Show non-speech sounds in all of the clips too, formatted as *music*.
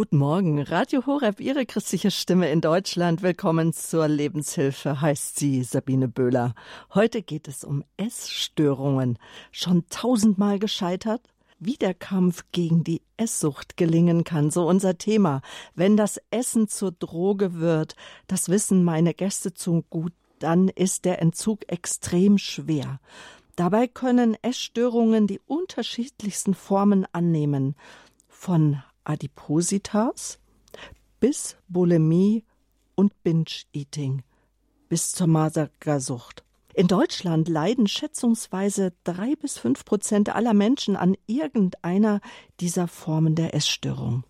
Guten Morgen. Radio Horeb, Ihre christliche Stimme in Deutschland. Willkommen zur Lebenshilfe, heißt sie Sabine Böhler. Heute geht es um Essstörungen. Schon tausendmal gescheitert? Wie der Kampf gegen die Esssucht gelingen kann, so unser Thema. Wenn das Essen zur Droge wird, das wissen meine Gäste zu gut, dann ist der Entzug extrem schwer. Dabei können Essstörungen die unterschiedlichsten Formen annehmen. Von Adipositas bis Bulimie und Binge-Eating bis zur Magersucht. In Deutschland leiden schätzungsweise drei bis fünf Prozent aller Menschen an irgendeiner dieser Formen der Essstörung.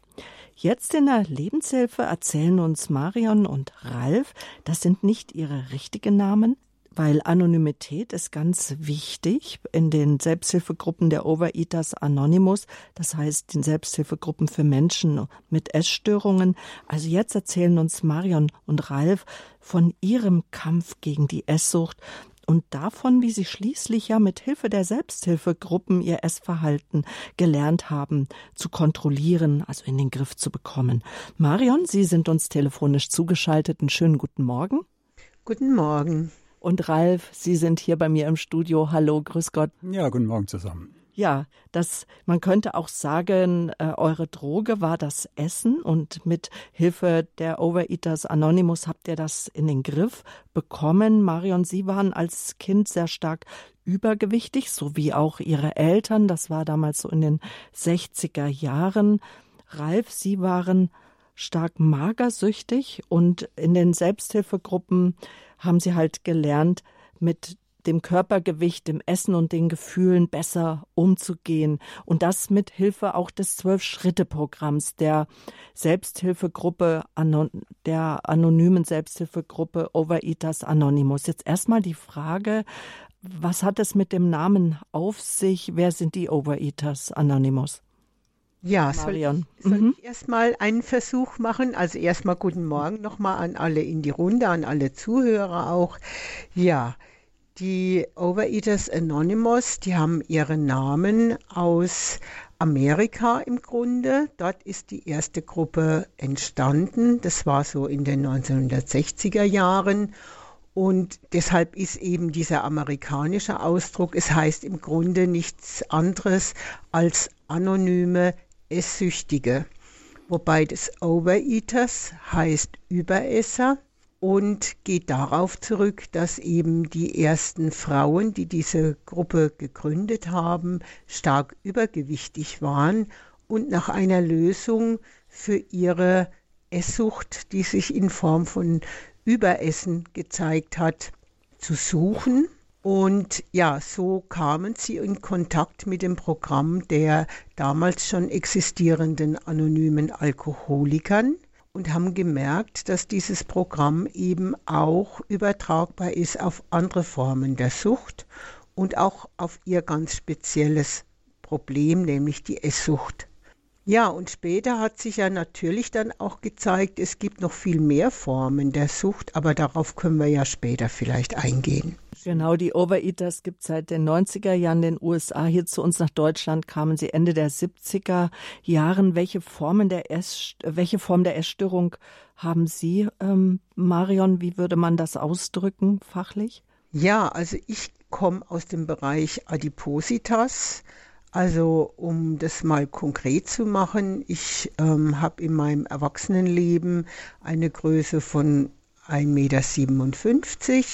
Jetzt in der Lebenshilfe erzählen uns Marion und Ralf, das sind nicht ihre richtigen Namen, weil Anonymität ist ganz wichtig in den Selbsthilfegruppen der Overeaters Anonymous, das heißt den Selbsthilfegruppen für Menschen mit Essstörungen. Also jetzt erzählen uns Marion und Ralf von ihrem Kampf gegen die Esssucht und davon, wie sie schließlich ja mit Hilfe der Selbsthilfegruppen ihr Essverhalten gelernt haben zu kontrollieren, also in den Griff zu bekommen. Marion, Sie sind uns telefonisch zugeschaltet. Einen schönen guten Morgen. Guten Morgen. Und Ralf, Sie sind hier bei mir im Studio. Hallo, grüß Gott. Ja, guten Morgen zusammen. Ja, das, man könnte auch sagen, äh, eure Droge war das Essen und mit Hilfe der Overeaters Anonymous habt ihr das in den Griff bekommen. Marion, Sie waren als Kind sehr stark übergewichtig, so wie auch Ihre Eltern. Das war damals so in den 60er Jahren. Ralf, Sie waren stark magersüchtig und in den Selbsthilfegruppen haben sie halt gelernt, mit dem Körpergewicht, dem Essen und den Gefühlen besser umzugehen. Und das mit Hilfe auch des Zwölf-Schritte-Programms der Selbsthilfegruppe, der anonymen Selbsthilfegruppe Overeaters Anonymous. Jetzt erstmal die Frage, was hat es mit dem Namen auf sich? Wer sind die Overeaters Anonymous? Ja, Marion. soll, soll mhm. ich erstmal einen Versuch machen? Also erstmal guten Morgen nochmal an alle in die Runde, an alle Zuhörer auch. Ja, die Overeaters Anonymous, die haben ihren Namen aus Amerika im Grunde. Dort ist die erste Gruppe entstanden. Das war so in den 1960er Jahren. Und deshalb ist eben dieser amerikanische Ausdruck, es heißt im Grunde nichts anderes als anonyme Esssüchtige, wobei das Overeaters heißt Überesser und geht darauf zurück, dass eben die ersten Frauen, die diese Gruppe gegründet haben, stark übergewichtig waren und nach einer Lösung für ihre Esssucht, die sich in Form von Überessen gezeigt hat, zu suchen und ja, so kamen sie in Kontakt mit dem Programm der damals schon existierenden anonymen Alkoholikern und haben gemerkt, dass dieses Programm eben auch übertragbar ist auf andere Formen der Sucht und auch auf ihr ganz spezielles Problem, nämlich die Esssucht. Ja, und später hat sich ja natürlich dann auch gezeigt, es gibt noch viel mehr Formen der Sucht, aber darauf können wir ja später vielleicht eingehen. Genau, die Overeaters gibt es seit den 90er Jahren in den USA. Hier zu uns nach Deutschland kamen sie Ende der 70er Jahren. Welche Formen der Ess, welche Form der Essstörung haben Sie, ähm, Marion? Wie würde man das ausdrücken fachlich? Ja, also ich komme aus dem Bereich Adipositas. Also um das mal konkret zu machen, ich ähm, habe in meinem Erwachsenenleben eine Größe von 1,57 Meter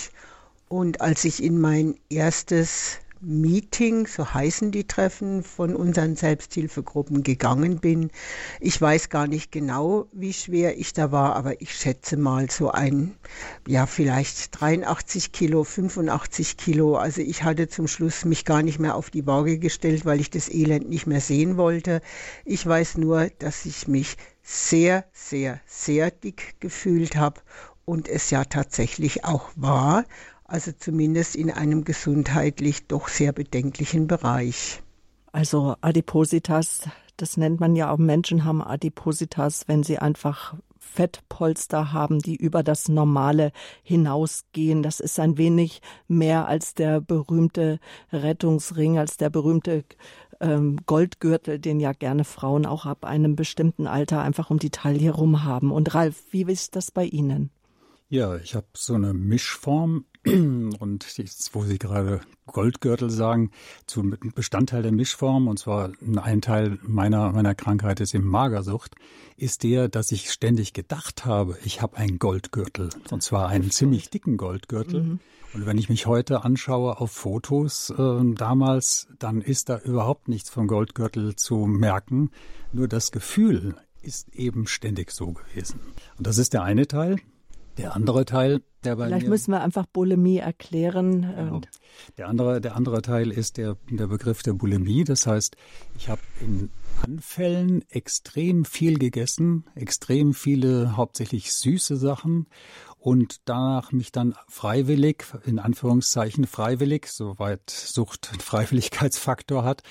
und als ich in mein erstes Meeting, so heißen die Treffen von unseren Selbsthilfegruppen gegangen bin. Ich weiß gar nicht genau, wie schwer ich da war, aber ich schätze mal so ein, ja, vielleicht 83 Kilo, 85 Kilo. Also ich hatte zum Schluss mich gar nicht mehr auf die Waage gestellt, weil ich das Elend nicht mehr sehen wollte. Ich weiß nur, dass ich mich sehr, sehr, sehr dick gefühlt habe und es ja tatsächlich auch war also zumindest in einem gesundheitlich doch sehr bedenklichen Bereich. Also Adipositas, das nennt man ja auch, Menschen haben Adipositas, wenn sie einfach Fettpolster haben, die über das Normale hinausgehen. Das ist ein wenig mehr als der berühmte Rettungsring, als der berühmte ähm, Goldgürtel, den ja gerne Frauen auch ab einem bestimmten Alter einfach um die Taille rum haben. Und Ralf, wie ist das bei Ihnen? Ja, ich habe so eine Mischform und jetzt, wo Sie gerade Goldgürtel sagen, zu Bestandteil der Mischform, und zwar ein Teil meiner, meiner Krankheit ist eben Magersucht, ist der, dass ich ständig gedacht habe, ich habe einen Goldgürtel, und zwar einen ziemlich dicken Goldgürtel. Mhm. Und wenn ich mich heute anschaue auf Fotos äh, damals, dann ist da überhaupt nichts vom Goldgürtel zu merken. Nur das Gefühl ist eben ständig so gewesen. Und das ist der eine Teil. Der andere Teil, der bei Vielleicht mir, müssen wir einfach Bulimie erklären. Genau. Der andere, der andere Teil ist der, der Begriff der Bulimie. Das heißt, ich habe in Anfällen extrem viel gegessen, extrem viele hauptsächlich süße Sachen und danach mich dann freiwillig, in Anführungszeichen freiwillig, soweit Sucht einen *laughs* Freiwilligkeitsfaktor hat,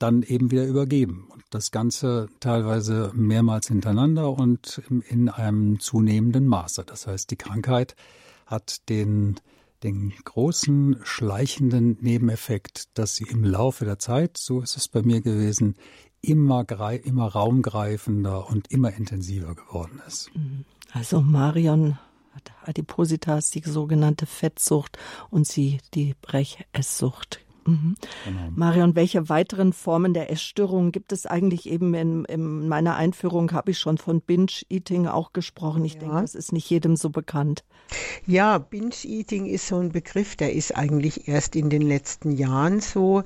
dann eben wieder übergeben. Und das Ganze teilweise mehrmals hintereinander und in einem zunehmenden Maße. Das heißt, die Krankheit hat den den großen schleichenden Nebeneffekt, dass sie im Laufe der Zeit, so ist es bei mir gewesen, immer, immer raumgreifender und immer intensiver geworden ist. Also Marion Adipositas, die sogenannte Fettsucht und sie die Brechesssucht. Mhm. Genau. Marion, welche weiteren Formen der Essstörungen gibt es eigentlich eben in, in meiner Einführung habe ich schon von Binge-Eating auch gesprochen. Ich ja. denke, das ist nicht jedem so bekannt. Ja, Binge-Eating ist so ein Begriff, der ist eigentlich erst in den letzten Jahren so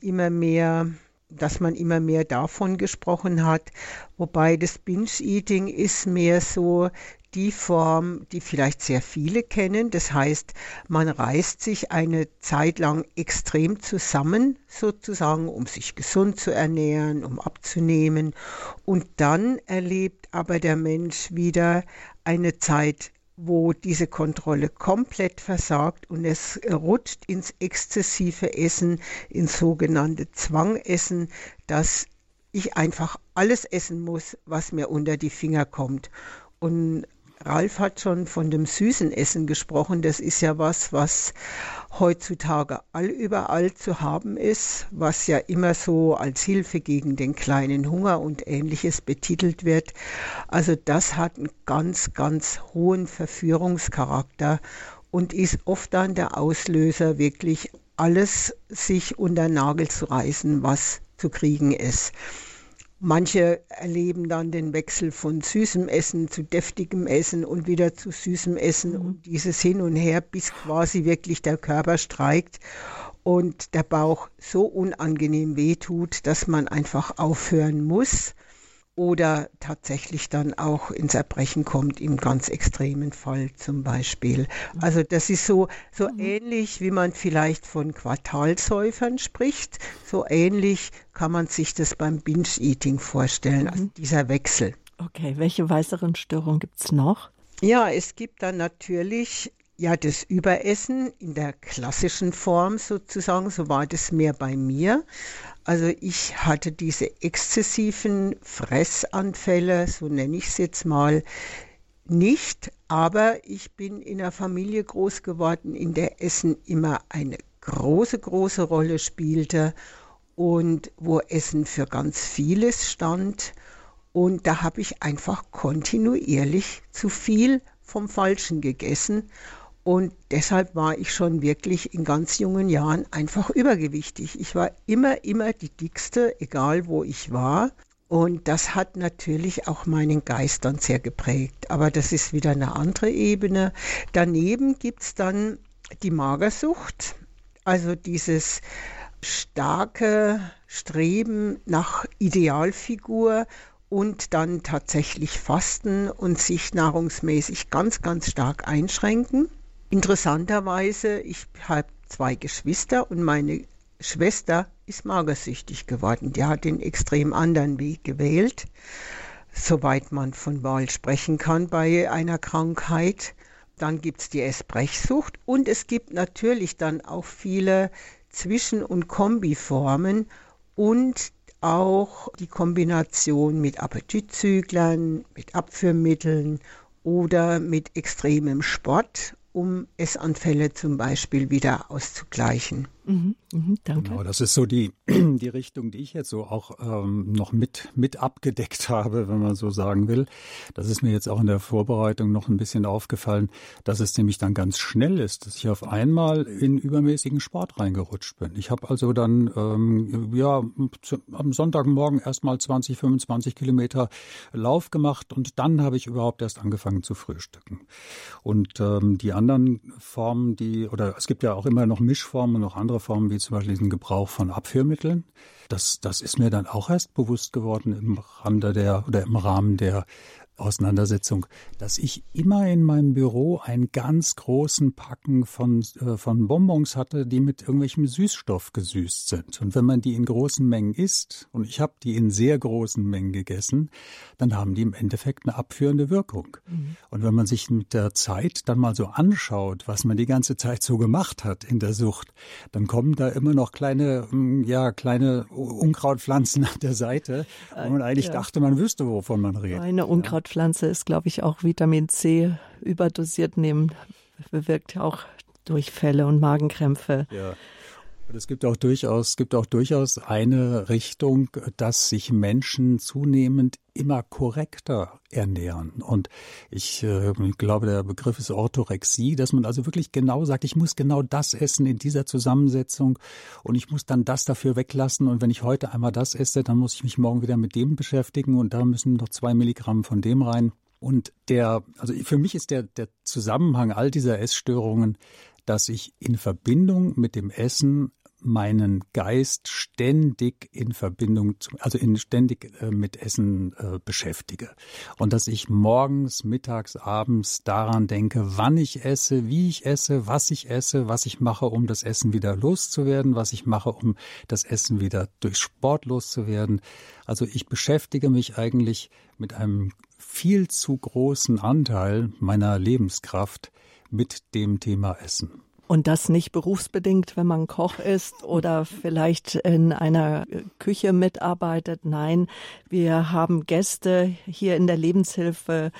immer mehr dass man immer mehr davon gesprochen hat, wobei das Binge-Eating ist mehr so die Form, die vielleicht sehr viele kennen. Das heißt, man reißt sich eine Zeit lang extrem zusammen, sozusagen, um sich gesund zu ernähren, um abzunehmen. Und dann erlebt aber der Mensch wieder eine Zeit, wo diese Kontrolle komplett versagt und es rutscht ins exzessive Essen, ins sogenannte Zwangessen, dass ich einfach alles essen muss, was mir unter die Finger kommt. Und Ralf hat schon von dem süßen Essen gesprochen. Das ist ja was, was heutzutage allüberall zu haben ist, was ja immer so als Hilfe gegen den kleinen Hunger und ähnliches betitelt wird. Also das hat einen ganz, ganz hohen Verführungscharakter und ist oft dann der Auslöser, wirklich alles sich unter Nagel zu reißen, was zu kriegen ist. Manche erleben dann den Wechsel von süßem Essen zu deftigem Essen und wieder zu süßem Essen mhm. und dieses hin und her, bis quasi wirklich der Körper streikt und der Bauch so unangenehm wehtut, dass man einfach aufhören muss oder tatsächlich dann auch ins Erbrechen kommt, im ganz extremen Fall zum Beispiel. Also das ist so, so mhm. ähnlich, wie man vielleicht von Quartalsäufern spricht, so ähnlich kann man sich das beim Binge-Eating vorstellen, also mhm. dieser Wechsel. Okay, welche weiteren Störungen gibt es noch? Ja, es gibt dann natürlich ja das Überessen in der klassischen Form sozusagen, so war das mehr bei mir. Also ich hatte diese exzessiven Fressanfälle, so nenne ich es jetzt mal, nicht, aber ich bin in einer Familie groß geworden, in der Essen immer eine große, große Rolle spielte und wo Essen für ganz vieles stand. Und da habe ich einfach kontinuierlich zu viel vom Falschen gegessen und deshalb war ich schon wirklich in ganz jungen Jahren einfach übergewichtig. Ich war immer, immer die dickste, egal wo ich war. Und das hat natürlich auch meinen Geist dann sehr geprägt. Aber das ist wieder eine andere Ebene. Daneben gibt es dann die Magersucht, also dieses starke Streben nach Idealfigur und dann tatsächlich fasten und sich nahrungsmäßig ganz, ganz stark einschränken. Interessanterweise, ich habe zwei Geschwister und meine Schwester ist magersüchtig geworden. Die hat den extrem anderen Weg gewählt, soweit man von Wahl sprechen kann bei einer Krankheit. Dann gibt es die Essbrechsucht und es gibt natürlich dann auch viele Zwischen- und Kombiformen und auch die Kombination mit Appetitzüglern, mit Abführmitteln oder mit extremem Sport um Essanfälle zum Beispiel wieder auszugleichen. Mhm, mhm, danke. Genau, das ist so die, *clears throat* die Richtung, die ich jetzt so auch ähm, noch mit, mit abgedeckt *laughs* habe, wenn man so sagen will. Das ist mir jetzt auch in der Vorbereitung noch ein bisschen aufgefallen, dass es nämlich dann ganz schnell ist, dass ich auf einmal in übermäßigen Sport reingerutscht bin. Ich habe also dann ähm, ja am Sonntagmorgen erstmal 20, 25 Kilometer Lauf gemacht und dann habe ich überhaupt erst angefangen zu frühstücken. Und ähm, die anderen Formen, die, oder es gibt ja auch immer noch Mischformen und noch andere andere Formen, wie zum Beispiel den Gebrauch von Abführmitteln. Das, das ist mir dann auch erst bewusst geworden im Rande der oder im Rahmen der Auseinandersetzung, dass ich immer in meinem Büro einen ganz großen Packen von, äh, von Bonbons hatte, die mit irgendwelchem Süßstoff gesüßt sind. Und wenn man die in großen Mengen isst, und ich habe die in sehr großen Mengen gegessen, dann haben die im Endeffekt eine abführende Wirkung. Mhm. Und wenn man sich mit der Zeit dann mal so anschaut, was man die ganze Zeit so gemacht hat in der Sucht, dann kommen da immer noch kleine, mm, ja, kleine Unkrautpflanzen *laughs* an der Seite, wo man eigentlich ja. dachte, man wüsste, wovon man redet. Eine Unkraut Pflanze ist, glaube ich, auch Vitamin C überdosiert nehmen, bewirkt auch Durchfälle und Magenkrämpfe. Ja. Es gibt auch durchaus, gibt auch durchaus eine Richtung, dass sich Menschen zunehmend immer korrekter ernähren. Und ich äh, glaube, der Begriff ist Orthorexie, dass man also wirklich genau sagt, ich muss genau das essen in dieser Zusammensetzung und ich muss dann das dafür weglassen. Und wenn ich heute einmal das esse, dann muss ich mich morgen wieder mit dem beschäftigen und da müssen noch zwei Milligramm von dem rein. Und der, also für mich ist der, der Zusammenhang all dieser Essstörungen, dass ich in Verbindung mit dem Essen meinen Geist ständig in Verbindung, also in, ständig äh, mit Essen äh, beschäftige. Und dass ich morgens, mittags, abends daran denke, wann ich esse, wie ich esse, was ich esse, was ich mache, um das Essen wieder loszuwerden, was ich mache, um das Essen wieder durch Sport loszuwerden. Also ich beschäftige mich eigentlich mit einem viel zu großen Anteil meiner Lebenskraft mit dem Thema Essen. Und das nicht berufsbedingt, wenn man Koch ist oder vielleicht in einer Küche mitarbeitet. Nein, wir haben Gäste hier in der Lebenshilfe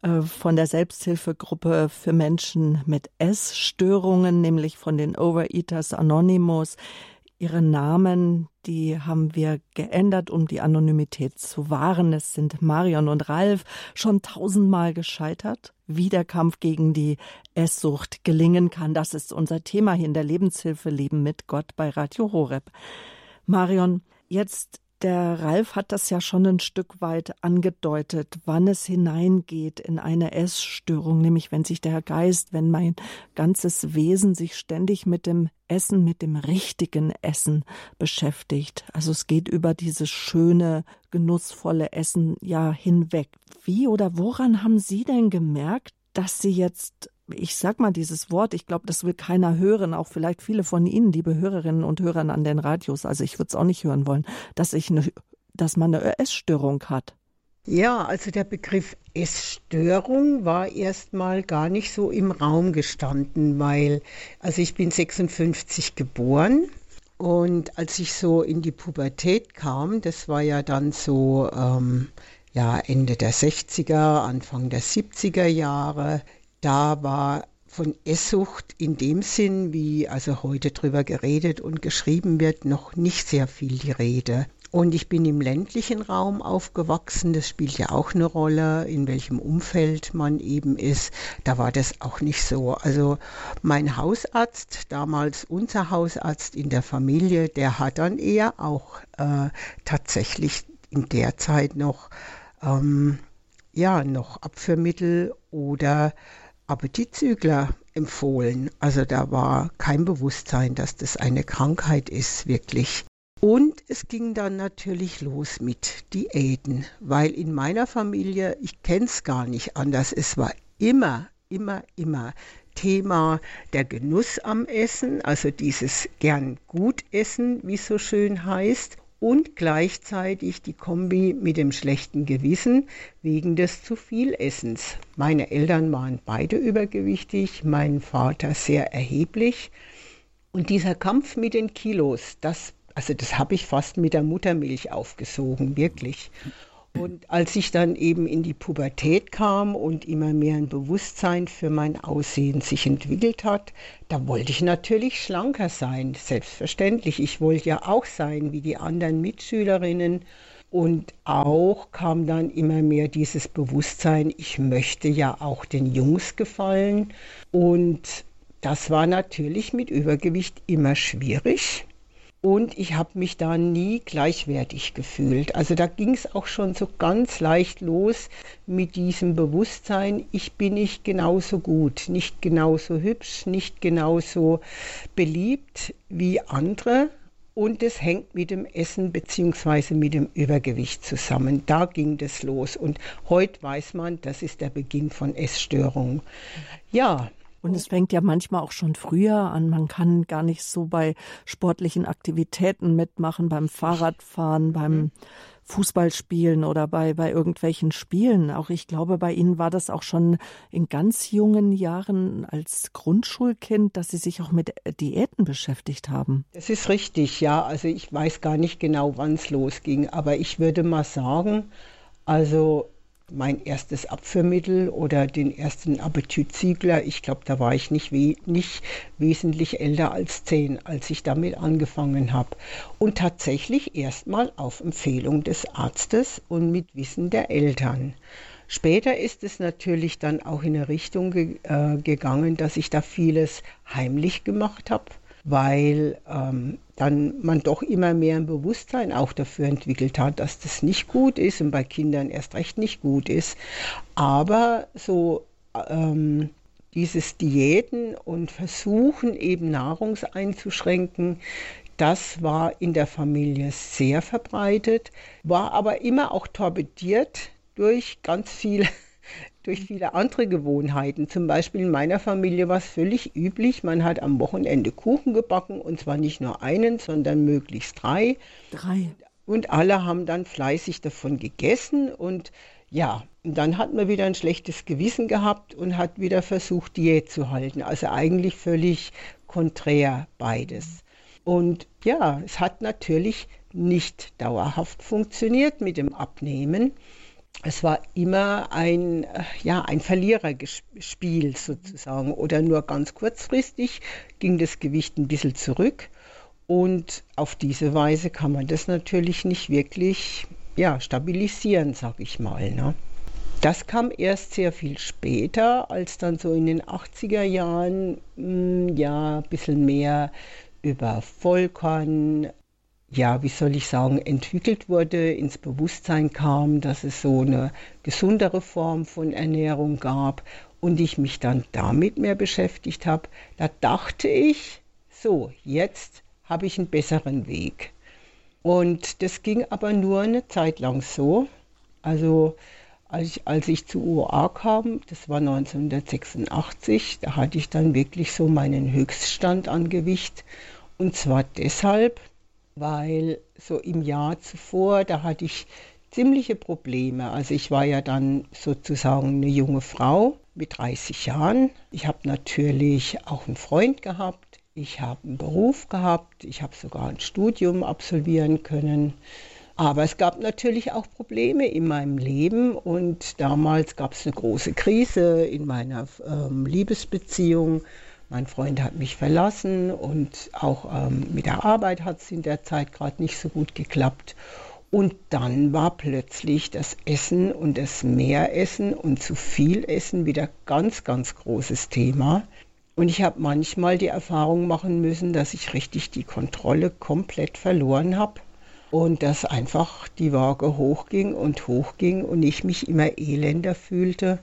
äh, von der Selbsthilfegruppe für Menschen mit Essstörungen, nämlich von den Overeaters Anonymous. Ihre Namen, die haben wir geändert, um die Anonymität zu wahren. Es sind Marion und Ralf schon tausendmal gescheitert. Wie der Kampf gegen die Esssucht gelingen kann, das ist unser Thema hier in der Lebenshilfe Leben mit Gott bei Radio Horeb. Marion, jetzt der Ralf hat das ja schon ein Stück weit angedeutet, wann es hineingeht in eine Essstörung, nämlich wenn sich der Geist, wenn mein ganzes Wesen sich ständig mit dem Essen, mit dem richtigen Essen beschäftigt. Also es geht über dieses schöne, genussvolle Essen ja hinweg. Wie oder woran haben Sie denn gemerkt, dass Sie jetzt ich sag mal dieses Wort, ich glaube, das will keiner hören, auch vielleicht viele von Ihnen, liebe Hörerinnen und Hörer an den Radios, also ich würde es auch nicht hören wollen, dass ich eine, dass man eine Essstörung hat. Ja, also der Begriff Essstörung war erstmal gar nicht so im Raum gestanden, weil, also ich bin 56 geboren und als ich so in die Pubertät kam, das war ja dann so ähm, ja, Ende der 60er, Anfang der 70er Jahre, da war von Esssucht in dem Sinn, wie also heute drüber geredet und geschrieben wird, noch nicht sehr viel die Rede. Und ich bin im ländlichen Raum aufgewachsen. Das spielt ja auch eine Rolle, in welchem Umfeld man eben ist. Da war das auch nicht so. Also mein Hausarzt, damals unser Hausarzt in der Familie, der hat dann eher auch äh, tatsächlich in der Zeit noch, ähm, ja, noch Abführmittel oder Appetitzügler empfohlen. Also da war kein Bewusstsein, dass das eine Krankheit ist, wirklich. Und es ging dann natürlich los mit Diäten, weil in meiner Familie, ich kenne es gar nicht anders, es war immer, immer, immer Thema der Genuss am Essen, also dieses gern gut essen, wie es so schön heißt, und gleichzeitig die Kombi mit dem schlechten Gewissen wegen des zu viel Essens. Meine Eltern waren beide übergewichtig, mein Vater sehr erheblich. Und dieser Kampf mit den Kilos, das, also das habe ich fast mit der Muttermilch aufgesogen, wirklich. Und als ich dann eben in die Pubertät kam und immer mehr ein Bewusstsein für mein Aussehen sich entwickelt hat, da wollte ich natürlich schlanker sein, selbstverständlich. Ich wollte ja auch sein wie die anderen Mitschülerinnen. Und auch kam dann immer mehr dieses Bewusstsein, ich möchte ja auch den Jungs gefallen. Und das war natürlich mit Übergewicht immer schwierig. Und ich habe mich da nie gleichwertig gefühlt. Also da ging es auch schon so ganz leicht los mit diesem Bewusstsein, ich bin nicht genauso gut, nicht genauso hübsch, nicht genauso beliebt wie andere. Und es hängt mit dem Essen bzw. mit dem Übergewicht zusammen. Da ging das los. Und heute weiß man, das ist der Beginn von Essstörungen. Ja, und es fängt ja manchmal auch schon früher an. Man kann gar nicht so bei sportlichen Aktivitäten mitmachen, beim Fahrradfahren, beim mhm. Fußballspielen oder bei, bei irgendwelchen Spielen. Auch ich glaube, bei Ihnen war das auch schon in ganz jungen Jahren als Grundschulkind, dass Sie sich auch mit Diäten beschäftigt haben. Das ist richtig, ja. Also ich weiß gar nicht genau, wann es losging, aber ich würde mal sagen, also mein erstes Abführmittel oder den ersten Appetitziegler. Ich glaube, da war ich nicht, we nicht wesentlich älter als zehn, als ich damit angefangen habe. Und tatsächlich erstmal auf Empfehlung des Arztes und mit Wissen der Eltern. Später ist es natürlich dann auch in eine Richtung ge äh, gegangen, dass ich da vieles heimlich gemacht habe weil ähm, dann man doch immer mehr ein Bewusstsein auch dafür entwickelt hat, dass das nicht gut ist und bei Kindern erst recht nicht gut ist. Aber so ähm, dieses Diäten und Versuchen eben Nahrung einzuschränken, das war in der Familie sehr verbreitet, war aber immer auch torpediert durch ganz viel durch viele andere Gewohnheiten. Zum Beispiel in meiner Familie war es völlig üblich, man hat am Wochenende Kuchen gebacken und zwar nicht nur einen, sondern möglichst drei. Drei. Und alle haben dann fleißig davon gegessen und ja, und dann hat man wieder ein schlechtes Gewissen gehabt und hat wieder versucht, Diät zu halten. Also eigentlich völlig konträr beides. Und ja, es hat natürlich nicht dauerhaft funktioniert mit dem Abnehmen es war immer ein, ja, ein Verliererspiel sozusagen. Oder nur ganz kurzfristig ging das Gewicht ein bisschen zurück. Und auf diese Weise kann man das natürlich nicht wirklich ja, stabilisieren, sag ich mal. Ne? Das kam erst sehr viel später, als dann so in den 80er Jahren hm, ja ein bisschen mehr über Vollkorn, ja, wie soll ich sagen, entwickelt wurde, ins Bewusstsein kam, dass es so eine gesundere Form von Ernährung gab und ich mich dann damit mehr beschäftigt habe, da dachte ich, so, jetzt habe ich einen besseren Weg. Und das ging aber nur eine Zeit lang so. Also als ich, als ich zu UA kam, das war 1986, da hatte ich dann wirklich so meinen Höchststand an Gewicht. Und zwar deshalb, weil so im Jahr zuvor, da hatte ich ziemliche Probleme. Also ich war ja dann sozusagen eine junge Frau mit 30 Jahren. Ich habe natürlich auch einen Freund gehabt. Ich habe einen Beruf gehabt. Ich habe sogar ein Studium absolvieren können. Aber es gab natürlich auch Probleme in meinem Leben und damals gab es eine große Krise in meiner ähm, Liebesbeziehung. Mein Freund hat mich verlassen und auch ähm, mit der Arbeit hat es in der Zeit gerade nicht so gut geklappt. Und dann war plötzlich das Essen und das Mehressen und zu viel Essen wieder ganz, ganz großes Thema. Und ich habe manchmal die Erfahrung machen müssen, dass ich richtig die Kontrolle komplett verloren habe und dass einfach die Waage hochging und hochging und ich mich immer elender fühlte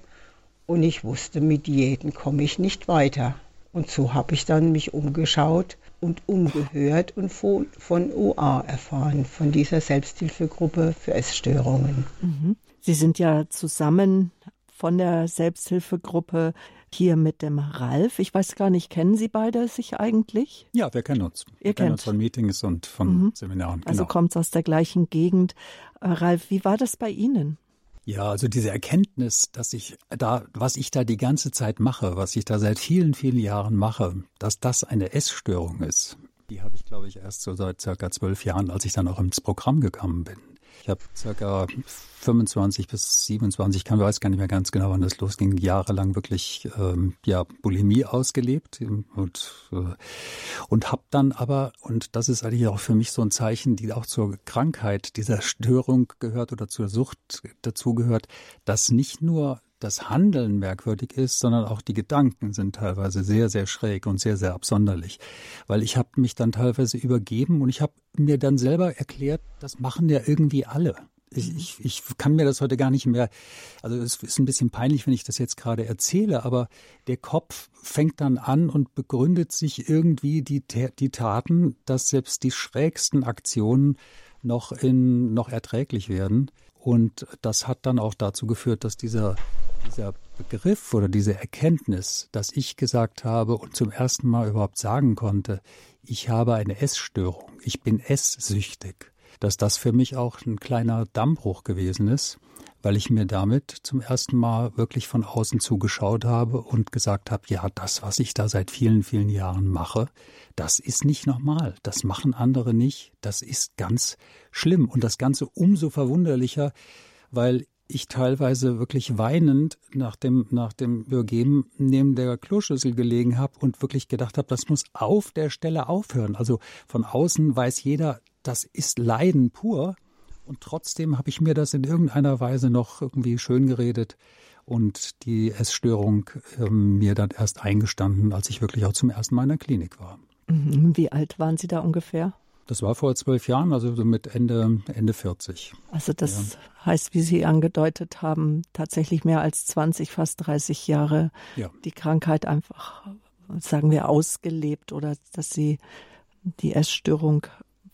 und ich wusste, mit Diäten komme ich nicht weiter. Und so habe ich dann mich umgeschaut und umgehört und von, von UA erfahren, von dieser Selbsthilfegruppe für Essstörungen. Mhm. Sie sind ja zusammen von der Selbsthilfegruppe hier mit dem Ralf. Ich weiß gar nicht, kennen Sie beide sich eigentlich? Ja, wir kennen uns. Ihr wir kennen uns von Meetings und von mhm. Seminaren. Also genau. Also kommt es aus der gleichen Gegend. Äh, Ralf, wie war das bei Ihnen? Ja, also diese Erkenntnis, dass ich da, was ich da die ganze Zeit mache, was ich da seit vielen, vielen Jahren mache, dass das eine Essstörung ist, die habe ich, glaube ich, erst so seit circa zwölf Jahren, als ich dann auch ins Programm gekommen bin. Ich habe circa 25 bis 27, ich weiß gar nicht mehr ganz genau, wann das losging, jahrelang wirklich ähm, ja Bulimie ausgelebt und äh, und habe dann aber und das ist eigentlich auch für mich so ein Zeichen, die auch zur Krankheit dieser Störung gehört oder zur Sucht dazugehört, dass nicht nur das Handeln merkwürdig ist, sondern auch die Gedanken sind teilweise sehr, sehr schräg und sehr, sehr absonderlich. Weil ich habe mich dann teilweise übergeben und ich habe mir dann selber erklärt, das machen ja irgendwie alle. Ich, ich, ich kann mir das heute gar nicht mehr, also es ist ein bisschen peinlich, wenn ich das jetzt gerade erzähle, aber der Kopf fängt dann an und begründet sich irgendwie die, die Taten, dass selbst die schrägsten Aktionen noch in, noch erträglich werden. Und das hat dann auch dazu geführt, dass dieser dieser Begriff oder diese Erkenntnis, dass ich gesagt habe und zum ersten Mal überhaupt sagen konnte, ich habe eine Essstörung, ich bin esssüchtig, dass das für mich auch ein kleiner Dammbruch gewesen ist, weil ich mir damit zum ersten Mal wirklich von außen zugeschaut habe und gesagt habe, ja, das, was ich da seit vielen, vielen Jahren mache, das ist nicht normal, das machen andere nicht, das ist ganz schlimm und das Ganze umso verwunderlicher, weil ich teilweise wirklich weinend nach dem, nach dem Übergeben neben der Kloschüssel gelegen habe und wirklich gedacht habe, das muss auf der Stelle aufhören. Also von außen weiß jeder, das ist Leiden pur. Und trotzdem habe ich mir das in irgendeiner Weise noch irgendwie schön geredet und die Essstörung äh, mir dann erst eingestanden, als ich wirklich auch zum ersten Mal in der Klinik war. Mhm. Wie alt waren Sie da ungefähr? Das war vor zwölf Jahren, also so mit Ende, Ende 40. Also das ja. heißt, wie Sie angedeutet haben, tatsächlich mehr als 20, fast 30 Jahre ja. die Krankheit einfach, sagen wir, ausgelebt oder dass Sie die Essstörung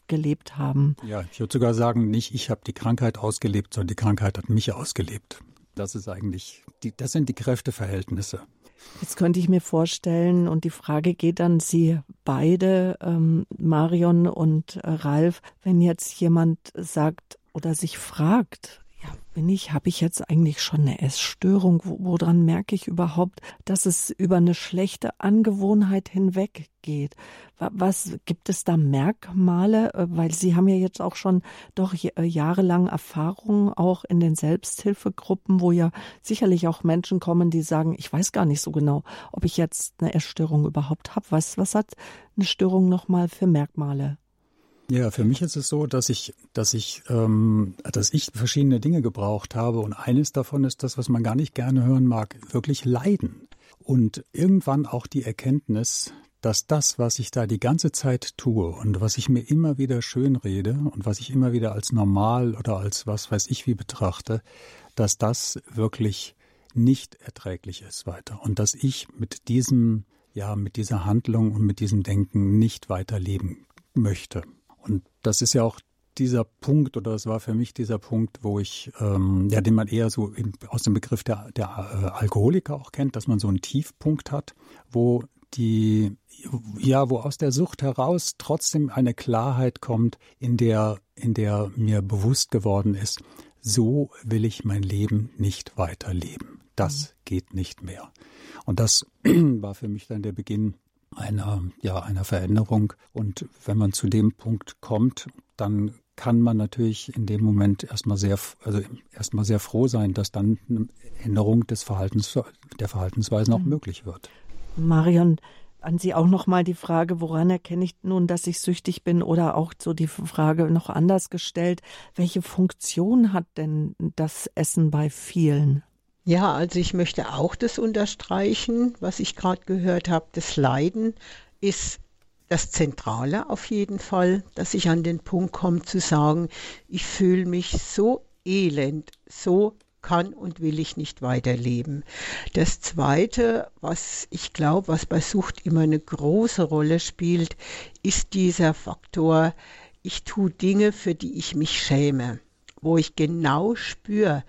gelebt haben. Ja, ich würde sogar sagen, nicht ich habe die Krankheit ausgelebt, sondern die Krankheit hat mich ausgelebt. Das ist eigentlich, die, das sind die Kräfteverhältnisse. Jetzt könnte ich mir vorstellen, und die Frage geht an Sie beide, ähm, Marion und äh, Ralf, wenn jetzt jemand sagt oder sich fragt, bin ich, habe ich jetzt eigentlich schon eine Essstörung? Woran merke ich überhaupt, dass es über eine schlechte Angewohnheit hinweggeht? Was gibt es da Merkmale? Äh, weil Sie haben ja jetzt auch schon doch äh, jahrelang Erfahrungen auch in den Selbsthilfegruppen, wo ja sicherlich auch Menschen kommen, die sagen, ich weiß gar nicht so genau, ob ich jetzt eine Essstörung überhaupt habe. Was, was hat eine Störung nochmal für Merkmale? Ja, für mich ist es so, dass ich, dass ich, ähm, dass ich verschiedene Dinge gebraucht habe und eines davon ist das, was man gar nicht gerne hören mag, wirklich Leiden und irgendwann auch die Erkenntnis, dass das, was ich da die ganze Zeit tue und was ich mir immer wieder schön rede und was ich immer wieder als normal oder als was weiß ich wie betrachte, dass das wirklich nicht erträglich ist weiter und dass ich mit diesem ja mit dieser Handlung und mit diesem Denken nicht weiterleben möchte. Und das ist ja auch dieser Punkt, oder das war für mich dieser Punkt, wo ich, ähm, ja, den man eher so aus dem Begriff der, der äh, Alkoholiker auch kennt, dass man so einen Tiefpunkt hat, wo die, ja, wo aus der Sucht heraus trotzdem eine Klarheit kommt, in der, in der mir bewusst geworden ist, so will ich mein Leben nicht weiterleben. Das mhm. geht nicht mehr. Und das *clears throat* war für mich dann der Beginn einer, ja, einer Veränderung. Und wenn man zu dem Punkt kommt, dann kann man natürlich in dem Moment erstmal sehr, also erstmal sehr froh sein, dass dann eine Änderung des Verhaltens, der Verhaltensweisen auch mhm. möglich wird. Marion, an Sie auch noch mal die Frage, woran erkenne ich nun, dass ich süchtig bin oder auch so die Frage noch anders gestellt, welche Funktion hat denn das Essen bei vielen? Ja, also ich möchte auch das unterstreichen, was ich gerade gehört habe. Das Leiden ist das Zentrale auf jeden Fall, dass ich an den Punkt komme zu sagen, ich fühle mich so elend, so kann und will ich nicht weiterleben. Das Zweite, was ich glaube, was bei Sucht immer eine große Rolle spielt, ist dieser Faktor, ich tue Dinge, für die ich mich schäme, wo ich genau spüre,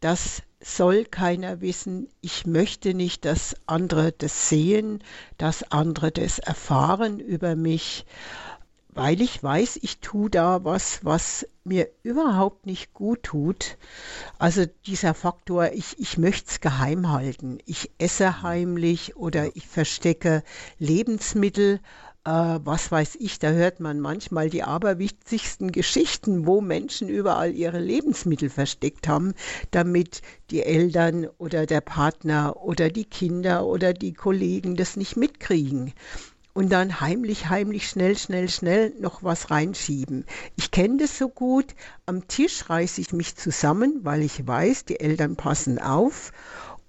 dass soll keiner wissen. Ich möchte nicht, dass andere das sehen, dass andere das erfahren über mich, weil ich weiß, ich tue da was, was mir überhaupt nicht gut tut. Also dieser Faktor, ich, ich möchte es geheim halten. Ich esse heimlich oder ich verstecke Lebensmittel, äh, was weiß ich, da hört man manchmal die aberwichtigsten Geschichten, wo Menschen überall ihre Lebensmittel versteckt haben, damit die Eltern oder der Partner oder die Kinder oder die Kollegen das nicht mitkriegen und dann heimlich, heimlich, schnell, schnell, schnell noch was reinschieben. Ich kenne das so gut. Am Tisch reiße ich mich zusammen, weil ich weiß, die Eltern passen auf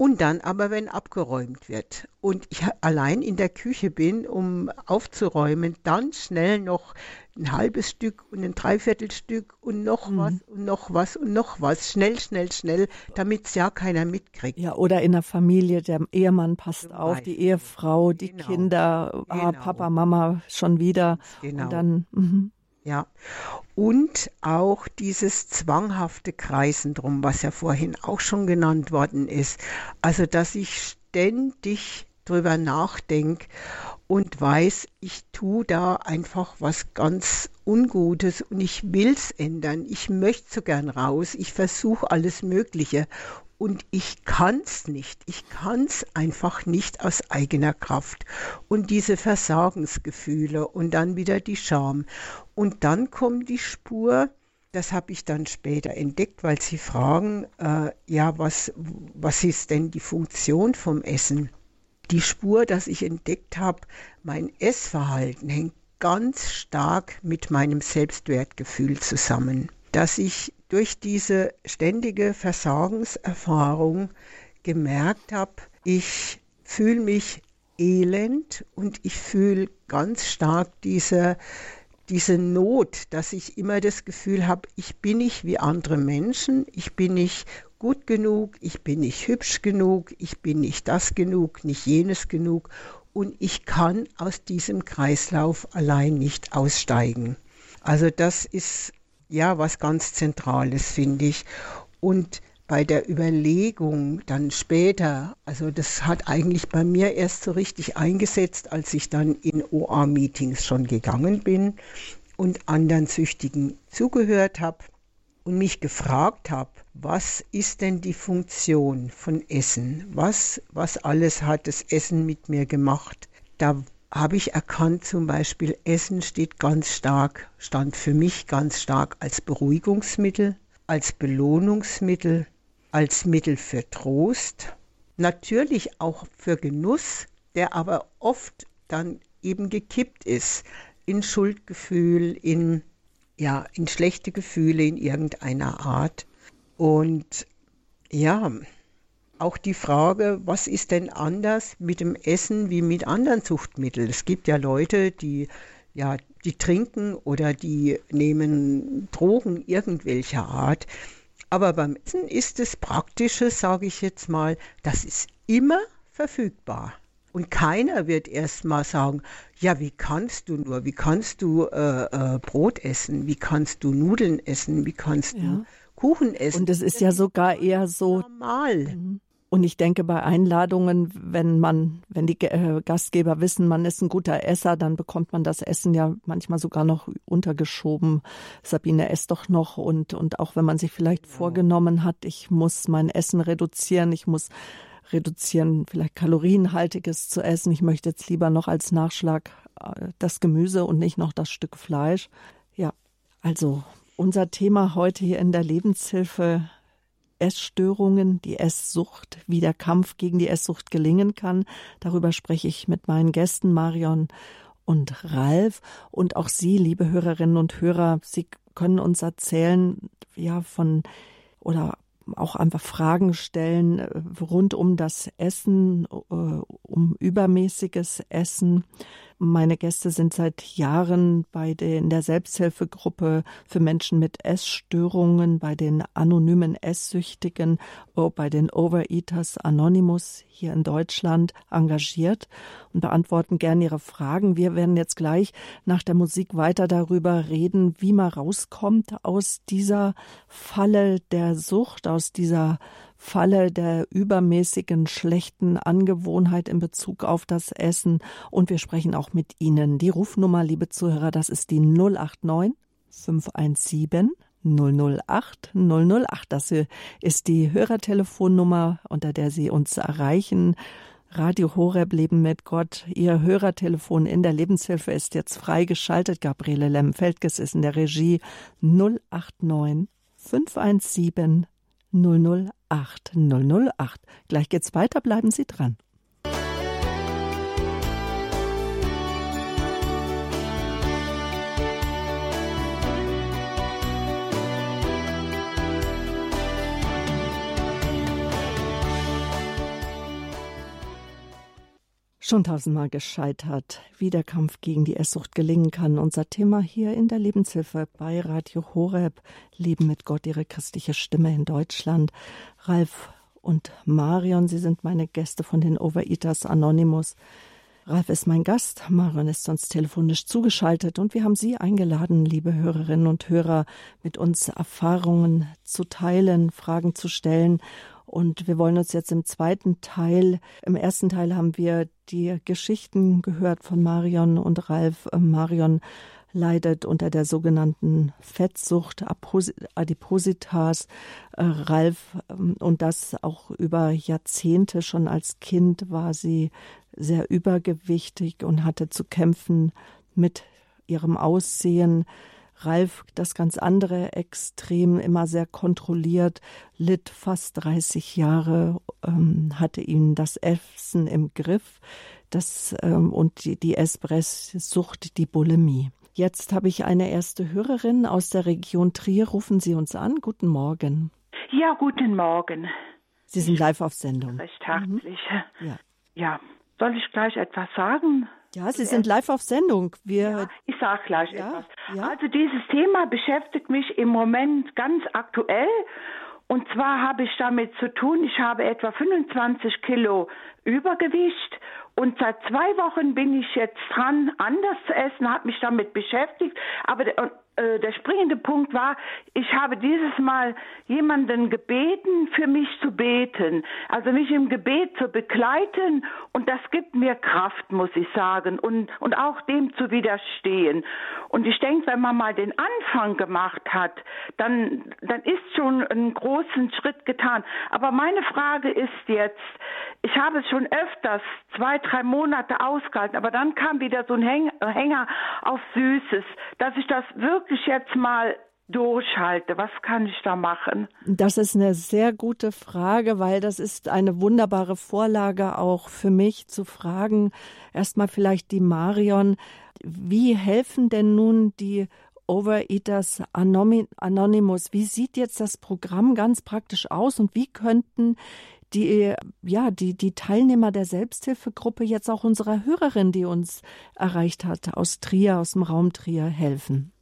und dann aber, wenn abgeräumt wird und ich allein in der Küche bin, um aufzuräumen, dann schnell noch ein halbes Stück und ein Dreiviertelstück und noch mhm. was und noch was und noch was. Schnell, schnell, schnell, damit es ja keiner mitkriegt. Ja, oder in der Familie, der Ehemann passt Zum auf, Beispiel. die Ehefrau, die genau. Kinder, ah, genau. Papa, Mama schon wieder. Genau. Und dann, mh. Ja, und auch dieses zwanghafte Kreisen drum, was ja vorhin auch schon genannt worden ist. Also, dass ich ständig drüber nachdenke und weiß, ich tue da einfach was ganz Ungutes und ich will's ändern. Ich möchte so gern raus. Ich versuche alles Mögliche und ich kann's nicht. Ich kann's einfach nicht aus eigener Kraft. Und diese Versagensgefühle und dann wieder die Scham. Und dann kommt die Spur, das habe ich dann später entdeckt, weil sie fragen, äh, ja, was, was ist denn die Funktion vom Essen? Die Spur, dass ich entdeckt habe, mein Essverhalten hängt ganz stark mit meinem Selbstwertgefühl zusammen. Dass ich durch diese ständige Versagenserfahrung gemerkt habe, ich fühle mich elend und ich fühle ganz stark diese, diese Not, dass ich immer das Gefühl habe, ich bin nicht wie andere Menschen, ich bin nicht gut genug, ich bin nicht hübsch genug, ich bin nicht das genug, nicht jenes genug und ich kann aus diesem Kreislauf allein nicht aussteigen. Also das ist ja was ganz Zentrales, finde ich. Und bei der Überlegung dann später, also das hat eigentlich bei mir erst so richtig eingesetzt, als ich dann in OA-Meetings schon gegangen bin und anderen Süchtigen zugehört habe und mich gefragt habe, was ist denn die Funktion von Essen? Was, was alles hat das Essen mit mir gemacht? Da habe ich erkannt, zum Beispiel Essen steht ganz stark, stand für mich ganz stark als Beruhigungsmittel, als Belohnungsmittel, als Mittel für Trost, natürlich auch für Genuss, der aber oft dann eben gekippt ist in Schuldgefühl, in ja, in schlechte Gefühle in irgendeiner Art. Und ja, auch die Frage, was ist denn anders mit dem Essen wie mit anderen Zuchtmitteln? Es gibt ja Leute, die ja, die trinken oder die nehmen Drogen irgendwelcher Art. Aber beim Essen ist das Praktische, sage ich jetzt mal, das ist immer verfügbar. Und keiner wird erst mal sagen, ja, wie kannst du nur, wie kannst du äh, äh, Brot essen, wie kannst du Nudeln essen, wie kannst ja. du Kuchen essen. Und es ist ja sogar eher so normal. Mhm. Und ich denke, bei Einladungen, wenn man, wenn die äh, Gastgeber wissen, man ist ein guter Esser, dann bekommt man das Essen ja manchmal sogar noch untergeschoben. Sabine, ess doch noch. Und, und auch wenn man sich vielleicht vorgenommen hat, ich muss mein Essen reduzieren, ich muss reduzieren, vielleicht kalorienhaltiges zu essen. Ich möchte jetzt lieber noch als Nachschlag äh, das Gemüse und nicht noch das Stück Fleisch. Ja, also unser Thema heute hier in der Lebenshilfe Essstörungen, die Esssucht, wie der Kampf gegen die Esssucht gelingen kann. Darüber spreche ich mit meinen Gästen Marion und Ralf und auch Sie, liebe Hörerinnen und Hörer, Sie können uns erzählen, ja, von oder auch einfach Fragen stellen äh, rund um das Essen, äh, um übermäßiges Essen. Meine Gäste sind seit Jahren bei den, in der Selbsthilfegruppe für Menschen mit Essstörungen, bei den anonymen Esssüchtigen, oh, bei den Overeaters Anonymous hier in Deutschland engagiert und beantworten gerne Ihre Fragen. Wir werden jetzt gleich nach der Musik weiter darüber reden, wie man rauskommt aus dieser Falle der Sucht, aus dieser Falle der übermäßigen schlechten Angewohnheit in Bezug auf das Essen. Und wir sprechen auch mit Ihnen. Die Rufnummer, liebe Zuhörer, das ist die 089 517 008 008. Das ist die Hörertelefonnummer, unter der Sie uns erreichen. Radio Horeb Leben mit Gott. Ihr Hörertelefon in der Lebenshilfe ist jetzt freigeschaltet. Gabriele Lemm-Feldges ist in der Regie 089 517 008 008. Gleich geht's weiter, bleiben Sie dran. Schon tausendmal gescheitert, wie der Kampf gegen die Esssucht gelingen kann. Unser Thema hier in der Lebenshilfe bei Radio Horeb. Leben mit Gott, ihre christliche Stimme in Deutschland. Ralf und Marion, Sie sind meine Gäste von den Overeaters Anonymous. Ralf ist mein Gast, Marion ist sonst telefonisch zugeschaltet und wir haben Sie eingeladen, liebe Hörerinnen und Hörer, mit uns Erfahrungen zu teilen, Fragen zu stellen und wir wollen uns jetzt im zweiten Teil, im ersten Teil haben wir die Geschichten gehört von Marion und Ralf. Äh, Marion leidet unter der sogenannten Fettsucht, Adipositas. Äh, Ralf, ähm, und das auch über Jahrzehnte schon als Kind war sie sehr übergewichtig und hatte zu kämpfen mit ihrem Aussehen. Ralf das ganz andere Extrem, immer sehr kontrolliert, litt fast 30 Jahre, ähm, hatte ihn das Essen im Griff das, ähm, und die, die Espresssucht, die Bulimie. Jetzt habe ich eine erste Hörerin aus der Region Trier. Rufen Sie uns an. Guten Morgen. Ja, guten Morgen. Sie sind live auf Sendung. Recht herzlich. Mhm. Ja. ja. Soll ich gleich etwas sagen? Ja, Sie sind live auf Sendung. Wir ja, ich sage gleich ja, etwas. Ja. Also dieses Thema beschäftigt mich im Moment ganz aktuell. Und zwar habe ich damit zu tun, ich habe etwa 25 Kilo Übergewicht und seit zwei Wochen bin ich jetzt dran, anders zu essen, habe mich damit beschäftigt. Aber äh, der springende Punkt war, ich habe dieses Mal jemanden gebeten, für mich zu beten. Also mich im Gebet zu begleiten. Und das gibt mir Kraft, muss ich sagen. Und, und auch dem zu widerstehen. Und ich denke, wenn man mal den Anfang gemacht hat, dann, dann ist schon einen großen Schritt getan. Aber meine Frage ist jetzt, ich habe es schon öfters zwei, drei Monate ausgehalten, aber dann kam wieder so ein Hänger auf Süßes, dass ich das wirklich jetzt mal durchhalte? Was kann ich da machen? Das ist eine sehr gute Frage, weil das ist eine wunderbare Vorlage auch für mich zu fragen. Erstmal vielleicht die Marion. Wie helfen denn nun die Overeaters Anonymous? Wie sieht jetzt das Programm ganz praktisch aus und wie könnten die, ja, die, die Teilnehmer der Selbsthilfegruppe jetzt auch unserer Hörerin, die uns erreicht hat, aus Trier, aus dem Raum Trier, helfen?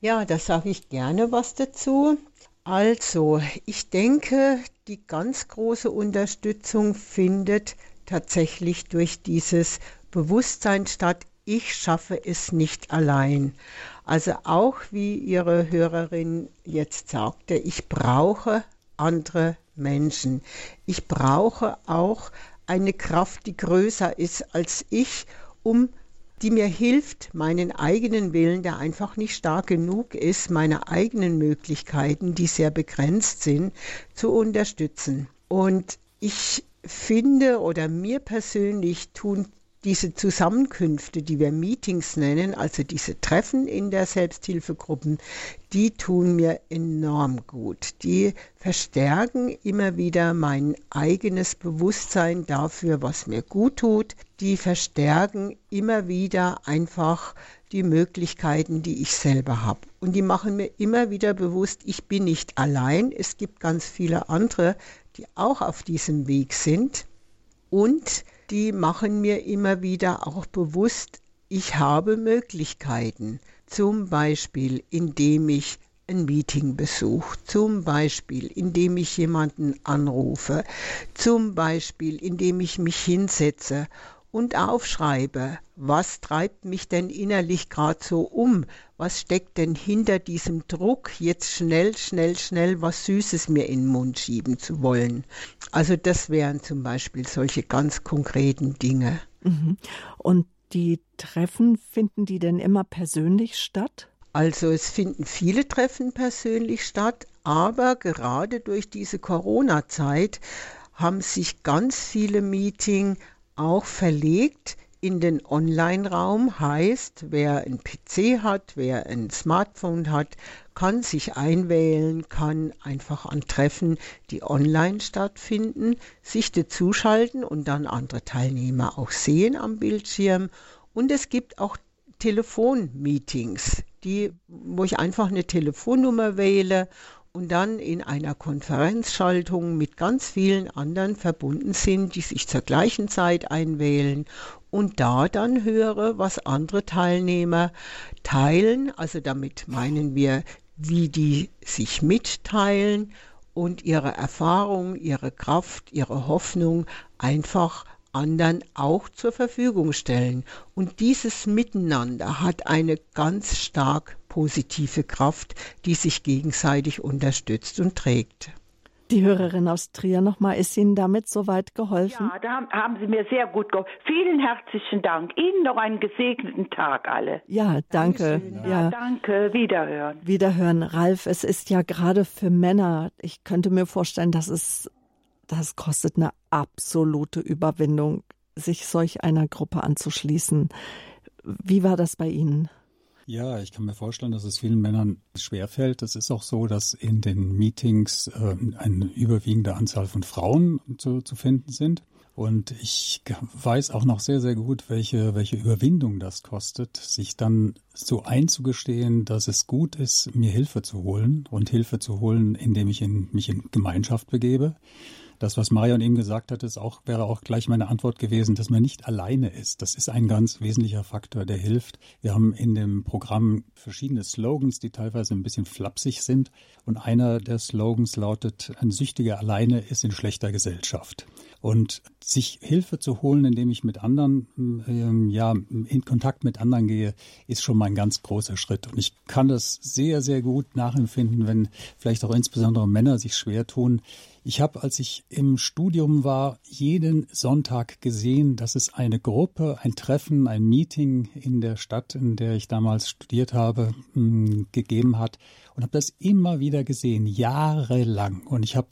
Ja, da sage ich gerne was dazu. Also, ich denke, die ganz große Unterstützung findet tatsächlich durch dieses Bewusstsein statt, ich schaffe es nicht allein. Also auch wie Ihre Hörerin jetzt sagte, ich brauche andere Menschen. Ich brauche auch eine Kraft, die größer ist als ich, um die mir hilft, meinen eigenen Willen, der einfach nicht stark genug ist, meine eigenen Möglichkeiten, die sehr begrenzt sind, zu unterstützen. Und ich finde oder mir persönlich tun diese Zusammenkünfte, die wir Meetings nennen, also diese Treffen in der Selbsthilfegruppen, die tun mir enorm gut. Die verstärken immer wieder mein eigenes Bewusstsein dafür, was mir gut tut. Die verstärken immer wieder einfach die Möglichkeiten, die ich selber habe. Und die machen mir immer wieder bewusst, ich bin nicht allein. Es gibt ganz viele andere, die auch auf diesem Weg sind. Und die machen mir immer wieder auch bewusst, ich habe Möglichkeiten. Zum Beispiel, indem ich ein Meeting besuche, zum Beispiel, indem ich jemanden anrufe, zum Beispiel, indem ich mich hinsetze und aufschreibe, was treibt mich denn innerlich gerade so um? Was steckt denn hinter diesem Druck, jetzt schnell, schnell, schnell was Süßes mir in den Mund schieben zu wollen? Also das wären zum Beispiel solche ganz konkreten Dinge. Mhm. Und die Treffen, finden die denn immer persönlich statt? Also es finden viele Treffen persönlich statt, aber gerade durch diese Corona-Zeit haben sich ganz viele Meetings auch verlegt in den Online-Raum heißt, wer ein PC hat, wer ein Smartphone hat, kann sich einwählen, kann einfach an Treffen, die online stattfinden, sich dazuschalten und dann andere Teilnehmer auch sehen am Bildschirm. Und es gibt auch Telefonmeetings, die, wo ich einfach eine Telefonnummer wähle und dann in einer Konferenzschaltung mit ganz vielen anderen verbunden sind, die sich zur gleichen Zeit einwählen und da dann höre, was andere Teilnehmer teilen. Also damit meinen wir, wie die sich mitteilen und ihre Erfahrung, ihre Kraft, ihre Hoffnung einfach anderen auch zur Verfügung stellen. Und dieses Miteinander hat eine ganz stark positive Kraft, die sich gegenseitig unterstützt und trägt. Die Hörerin aus Trier nochmal, ist Ihnen damit soweit geholfen? Ja, da haben Sie mir sehr gut geholfen. Vielen herzlichen Dank. Ihnen noch einen gesegneten Tag alle. Ja, danke. Ja, ja, danke. Wiederhören. Wiederhören. Ralf, es ist ja gerade für Männer, ich könnte mir vorstellen, dass es, das kostet eine absolute Überwindung, sich solch einer Gruppe anzuschließen. Wie war das bei Ihnen? Ja, ich kann mir vorstellen, dass es vielen Männern schwerfällt. Es ist auch so, dass in den Meetings äh, eine überwiegende Anzahl von Frauen zu, zu finden sind. Und ich weiß auch noch sehr, sehr gut, welche, welche Überwindung das kostet, sich dann so einzugestehen, dass es gut ist, mir Hilfe zu holen und Hilfe zu holen, indem ich in, mich in Gemeinschaft begebe. Das, was Marion eben gesagt hat, ist auch, wäre auch gleich meine Antwort gewesen, dass man nicht alleine ist. Das ist ein ganz wesentlicher Faktor, der hilft. Wir haben in dem Programm verschiedene Slogans, die teilweise ein bisschen flapsig sind. Und einer der Slogans lautet, ein Süchtiger alleine ist in schlechter Gesellschaft. Und sich Hilfe zu holen, indem ich mit anderen, ähm, ja, in Kontakt mit anderen gehe, ist schon mal ein ganz großer Schritt. Und ich kann das sehr, sehr gut nachempfinden, wenn vielleicht auch insbesondere Männer sich schwer tun. Ich habe, als ich im Studium war, jeden Sonntag gesehen, dass es eine Gruppe, ein Treffen, ein Meeting in der Stadt, in der ich damals studiert habe, gegeben hat und habe das immer wieder gesehen, jahrelang. Und ich habe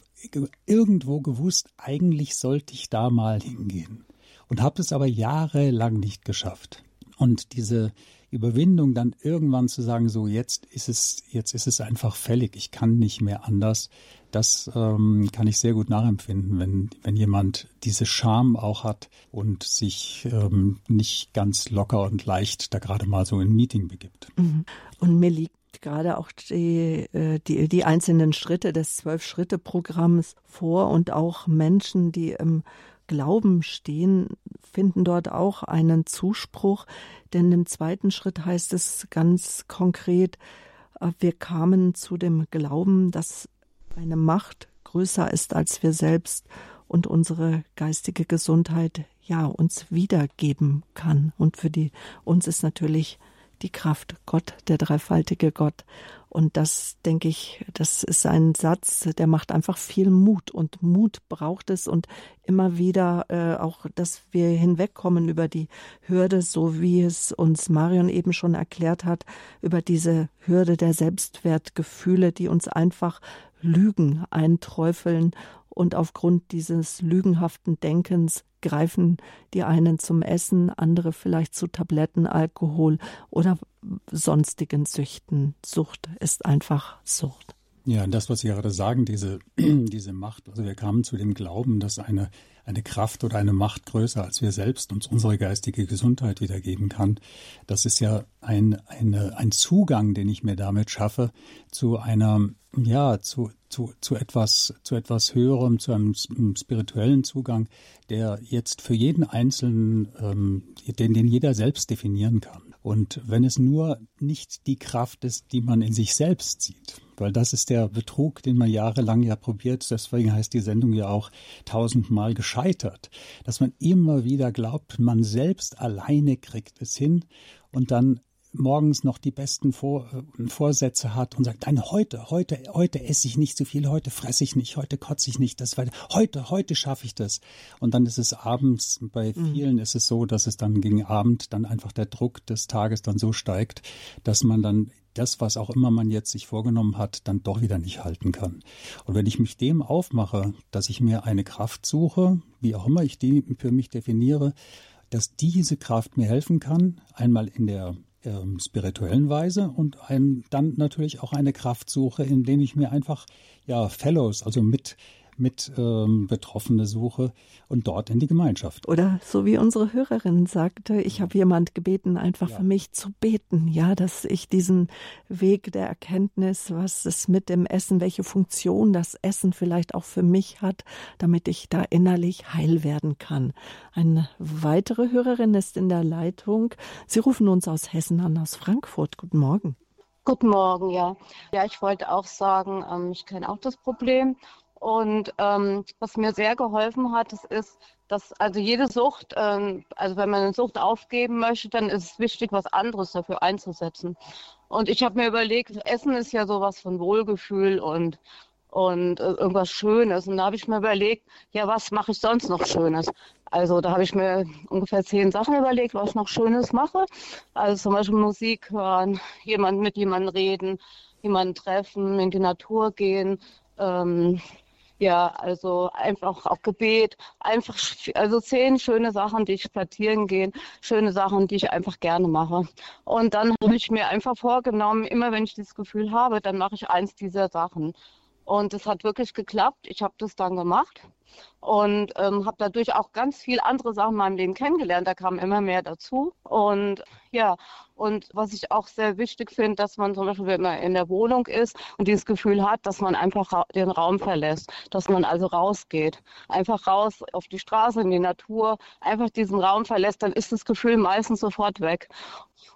irgendwo gewusst, eigentlich sollte ich da mal hingehen. Und habe es aber jahrelang nicht geschafft. Und diese Überwindung dann irgendwann zu sagen, so jetzt ist es, jetzt ist es einfach fällig, ich kann nicht mehr anders, das ähm, kann ich sehr gut nachempfinden, wenn, wenn jemand diese Scham auch hat und sich ähm, nicht ganz locker und leicht da gerade mal so in ein Meeting begibt. Mhm. Und mir liegt gerade auch die, äh, die, die einzelnen Schritte des Zwölf-Schritte-Programms vor und auch Menschen, die im Glauben stehen, finden dort auch einen Zuspruch. Denn im zweiten Schritt heißt es ganz konkret, äh, wir kamen zu dem Glauben, dass eine Macht größer ist als wir selbst und unsere geistige Gesundheit ja uns wiedergeben kann. Und für die uns ist natürlich die Kraft, Gott, der dreifaltige Gott. Und das, denke ich, das ist ein Satz, der macht einfach viel Mut. Und Mut braucht es und immer wieder äh, auch, dass wir hinwegkommen über die Hürde, so wie es uns Marion eben schon erklärt hat, über diese Hürde der Selbstwertgefühle, die uns einfach Lügen einträufeln und aufgrund dieses lügenhaften Denkens greifen die einen zum Essen, andere vielleicht zu Tabletten, Alkohol oder sonstigen Süchten. Sucht ist einfach Sucht. Ja, das, was Sie gerade sagen, diese, *clears throat* diese Macht, also wir kamen zu dem Glauben, dass eine, eine Kraft oder eine Macht größer als wir selbst uns unsere geistige Gesundheit wiedergeben kann. Das ist ja ein, eine, ein Zugang, den ich mir damit schaffe, zu einer, ja, zu, zu, zu etwas, zu etwas Höherem, zu einem spirituellen Zugang, der jetzt für jeden Einzelnen, ähm, den, den jeder selbst definieren kann. Und wenn es nur nicht die Kraft ist, die man in sich selbst sieht, weil das ist der Betrug, den man jahrelang ja probiert, deswegen heißt die Sendung ja auch tausendmal gescheitert, dass man immer wieder glaubt, man selbst alleine kriegt es hin und dann morgens noch die besten Vor äh, Vorsätze hat und sagt, nein, heute, heute, heute esse ich nicht zu viel, heute fresse ich nicht, heute kotze ich nicht, das war, heute, heute schaffe ich das. Und dann ist es abends, bei mhm. vielen mhm. ist es so, dass es dann gegen Abend dann einfach der Druck des Tages dann so steigt, dass man dann das, was auch immer man jetzt sich vorgenommen hat, dann doch wieder nicht halten kann. Und wenn ich mich dem aufmache, dass ich mir eine Kraft suche, wie auch immer ich die für mich definiere, dass diese Kraft mir helfen kann, einmal in der ähm, spirituellen Weise und ein, dann natürlich auch eine Kraft suche, indem ich mir einfach ja Fellows, also mit mit ähm, Betroffene suche und dort in die Gemeinschaft. Oder so wie unsere Hörerin sagte, ich habe jemand gebeten, einfach ja. für mich zu beten, ja, dass ich diesen Weg der Erkenntnis, was es mit dem Essen, welche Funktion das Essen vielleicht auch für mich hat, damit ich da innerlich heil werden kann. Eine weitere Hörerin ist in der Leitung. Sie rufen uns aus Hessen an, aus Frankfurt. Guten Morgen. Guten Morgen, ja. Ja, ich wollte auch sagen, ähm, ich kenne auch das Problem und ähm, was mir sehr geholfen hat, das ist, dass also jede Sucht, ähm, also wenn man eine Sucht aufgeben möchte, dann ist es wichtig, was anderes dafür einzusetzen. Und ich habe mir überlegt, Essen ist ja sowas von Wohlgefühl und und äh, irgendwas Schönes. Und da habe ich mir überlegt, ja, was mache ich sonst noch Schönes? Also da habe ich mir ungefähr zehn Sachen überlegt, was ich noch Schönes mache. Also zum Beispiel Musik hören, jemand mit jemandem reden, jemanden treffen, in die Natur gehen, ähm, ja, also einfach auch Gebet, einfach, also zehn schöne Sachen, die ich spazieren gehen, schöne Sachen, die ich einfach gerne mache. Und dann habe ich mir einfach vorgenommen, immer wenn ich dieses Gefühl habe, dann mache ich eins dieser Sachen. Und es hat wirklich geklappt. Ich habe das dann gemacht und ähm, habe dadurch auch ganz viel andere Sachen in meinem Leben kennengelernt. Da kam immer mehr dazu. Und ja, und was ich auch sehr wichtig finde, dass man zum Beispiel, wenn man in der Wohnung ist und dieses Gefühl hat, dass man einfach den Raum verlässt, dass man also rausgeht, einfach raus auf die Straße, in die Natur, einfach diesen Raum verlässt, dann ist das Gefühl meistens sofort weg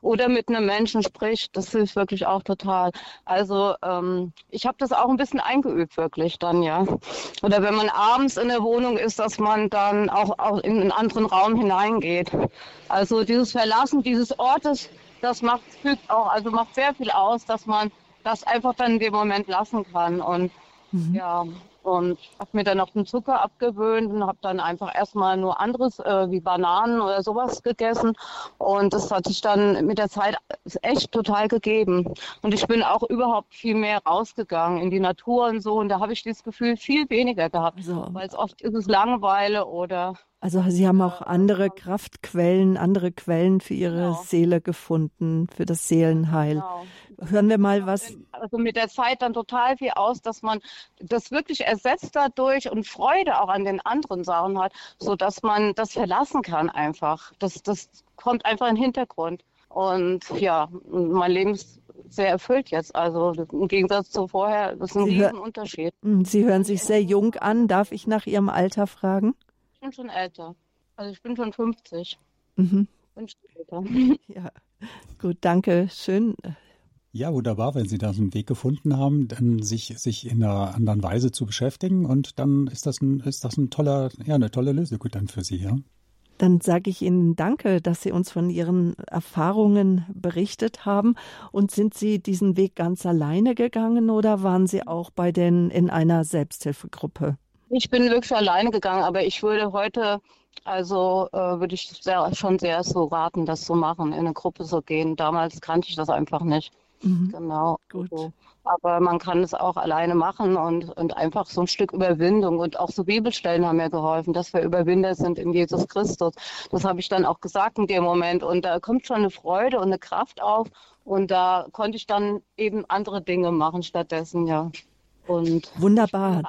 oder mit einem Menschen spricht, das hilft wirklich auch total. Also ähm, ich habe das auch ein bisschen eingeübt, wirklich dann, ja. Oder wenn man abends in der Wohnung ist, dass man dann auch, auch in einen anderen Raum hineingeht. Also dieses Verlassen dieses Ortes, das macht, fügt auch, also macht sehr viel aus, dass man das einfach dann in dem Moment lassen kann. Und mhm. ja, und habe mir dann auch den Zucker abgewöhnt und habe dann einfach erstmal nur anderes äh, wie Bananen oder sowas gegessen. Und das hat sich dann mit der Zeit echt total gegeben. Und ich bin auch überhaupt viel mehr rausgegangen in die Natur und so. Und da habe ich dieses Gefühl viel weniger gehabt. So. Weil es oft ist es Langeweile oder also Sie haben auch andere Kraftquellen, andere Quellen für Ihre genau. Seele gefunden, für das Seelenheil. Genau. Hören wir mal was. Also mit der Zeit dann total viel aus, dass man das wirklich ersetzt dadurch und Freude auch an den anderen Sachen hat, so dass man das verlassen kann einfach. Das, das kommt einfach in den Hintergrund. Und ja, mein Leben ist sehr erfüllt jetzt. Also im Gegensatz zu vorher, das ist ein Sie Unterschied. Hm, Sie hören sich sehr jung an. Darf ich nach Ihrem Alter fragen? Ich bin schon älter. Also ich bin schon 50. Mhm. Bin schon älter. *laughs* Ja, gut, danke. Schön. Ja, wunderbar, wenn Sie da so einen Weg gefunden haben, dann sich, sich in einer anderen Weise zu beschäftigen und dann ist das ein, ist das ein toller, ja, eine tolle Lösung dann für Sie, ja. Dann sage ich Ihnen Danke, dass Sie uns von Ihren Erfahrungen berichtet haben. Und sind Sie diesen Weg ganz alleine gegangen oder waren Sie auch bei den in einer Selbsthilfegruppe? Ich bin wirklich alleine gegangen, aber ich würde heute, also äh, würde ich sehr, schon sehr so raten, das zu machen, in eine Gruppe zu gehen. Damals kannte ich das einfach nicht. Mhm. Genau. Gut. So. Aber man kann es auch alleine machen und, und einfach so ein Stück Überwindung. Und auch so Bibelstellen haben mir geholfen, dass wir Überwinder sind in Jesus Christus. Das habe ich dann auch gesagt in dem Moment. Und da kommt schon eine Freude und eine Kraft auf. Und da konnte ich dann eben andere Dinge machen stattdessen, ja. Und Wunderbar.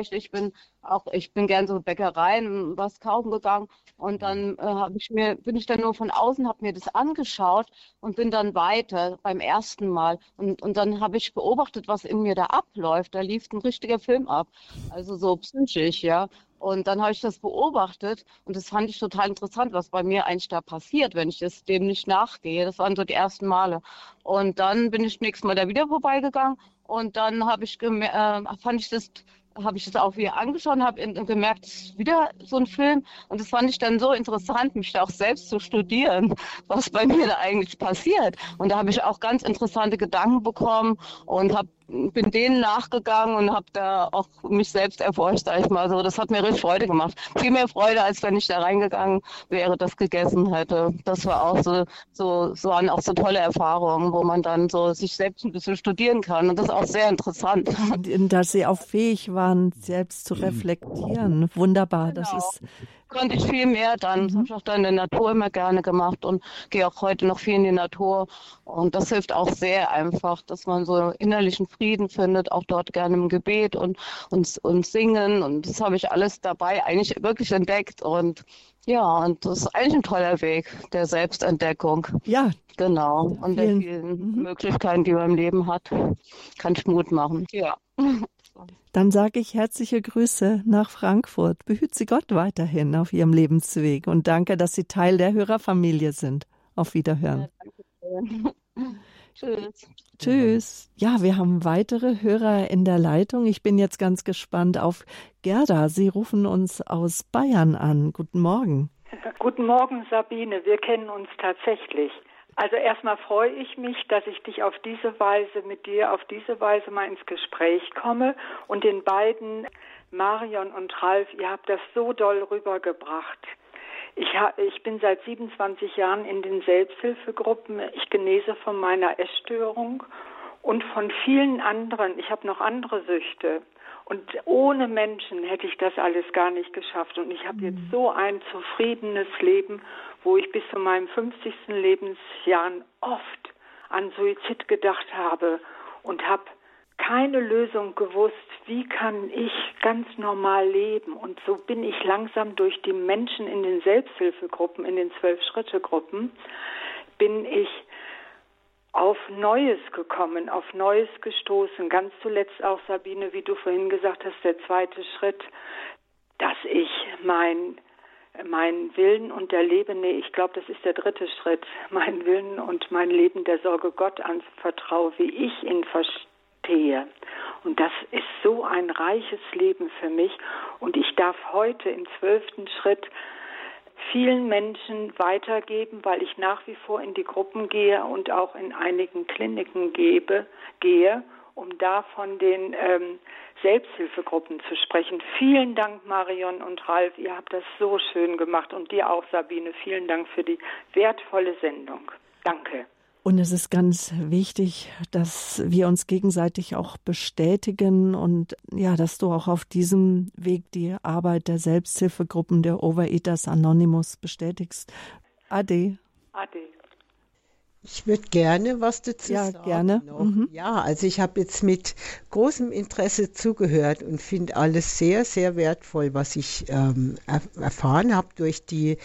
Ich, ich bin auch, ich bin gern so Bäckereien was kaufen gegangen und dann äh, habe ich mir, bin ich dann nur von außen, habe mir das angeschaut und bin dann weiter beim ersten Mal und, und dann habe ich beobachtet, was in mir da abläuft. Da lief ein richtiger Film ab, also so psychisch, ja. Und dann habe ich das beobachtet und das fand ich total interessant, was bei mir eigentlich da passiert, wenn ich das dem nicht nachgehe. Das waren so die ersten Male. Und dann bin ich nächstes Mal da wieder vorbeigegangen und dann habe ich äh, fand ich das habe ich das auch wieder angeschaut habe gemerkt, es ist wieder so ein Film. Und das fand ich dann so interessant, mich da auch selbst zu studieren, was bei mir da eigentlich passiert. Und da habe ich auch ganz interessante Gedanken bekommen und habe bin denen nachgegangen und habe da auch mich selbst erforscht, sag ich mal so. Das hat mir richtig Freude gemacht. Viel mehr Freude, als wenn ich da reingegangen wäre, das gegessen hätte. Das war auch so, so, so waren auch so tolle Erfahrungen, wo man dann so sich selbst ein bisschen studieren kann. Und das ist auch sehr interessant. Dass Sie auch fähig waren, selbst zu reflektieren. Wunderbar. Genau. Das ist konnte ich viel mehr dann. Das habe ich auch dann in der Natur immer gerne gemacht und gehe auch heute noch viel in die Natur. Und das hilft auch sehr einfach, dass man so innerlichen Frieden findet, auch dort gerne im Gebet und, und, und singen. Und das habe ich alles dabei eigentlich wirklich entdeckt. Und ja, und das ist eigentlich ein toller Weg der Selbstentdeckung. Ja. Genau. Und vielen, der vielen mhm. Möglichkeiten, die man im Leben hat, kann ich Mut machen. Ja. Dann sage ich herzliche Grüße nach Frankfurt. Behüt Sie Gott weiterhin auf Ihrem Lebensweg und danke, dass Sie Teil der Hörerfamilie sind. Auf Wiederhören. Ja, *laughs* Tschüss. Tschüss. Ja, wir haben weitere Hörer in der Leitung. Ich bin jetzt ganz gespannt auf Gerda. Sie rufen uns aus Bayern an. Guten Morgen. Guten Morgen, Sabine. Wir kennen uns tatsächlich. Also erstmal freue ich mich, dass ich dich auf diese Weise mit dir auf diese Weise mal ins Gespräch komme und den beiden Marion und Ralf, ihr habt das so doll rübergebracht. Ich, ich bin seit 27 Jahren in den Selbsthilfegruppen. Ich genese von meiner Essstörung und von vielen anderen. Ich habe noch andere Süchte. Und ohne Menschen hätte ich das alles gar nicht geschafft. Und ich habe jetzt mhm. so ein zufriedenes Leben wo ich bis zu meinem 50. Lebensjahr oft an Suizid gedacht habe und habe keine Lösung gewusst, wie kann ich ganz normal leben. Und so bin ich langsam durch die Menschen in den Selbsthilfegruppen, in den Zwölf-Schritte-Gruppen, bin ich auf Neues gekommen, auf Neues gestoßen. Ganz zuletzt auch, Sabine, wie du vorhin gesagt hast, der zweite Schritt, dass ich mein meinen Willen und der Leben, nee, ich glaube, das ist der dritte Schritt, meinen Willen und mein Leben der Sorge Gott anvertraue, wie ich ihn verstehe. Und das ist so ein reiches Leben für mich. Und ich darf heute im zwölften Schritt vielen Menschen weitergeben, weil ich nach wie vor in die Gruppen gehe und auch in einigen Kliniken gebe, gehe, um da von den ähm, Selbsthilfegruppen zu sprechen. Vielen Dank, Marion und Ralf. Ihr habt das so schön gemacht. Und dir auch, Sabine. Vielen Dank für die wertvolle Sendung. Danke. Und es ist ganz wichtig, dass wir uns gegenseitig auch bestätigen und ja, dass du auch auf diesem Weg die Arbeit der Selbsthilfegruppen der Overeaters Anonymous bestätigst. Ade. Ade. Ich würde gerne was dazu ja, sagen. Gerne. Mhm. Ja, also ich habe jetzt mit großem Interesse zugehört und finde alles sehr, sehr wertvoll, was ich ähm, erfahren habe durch die,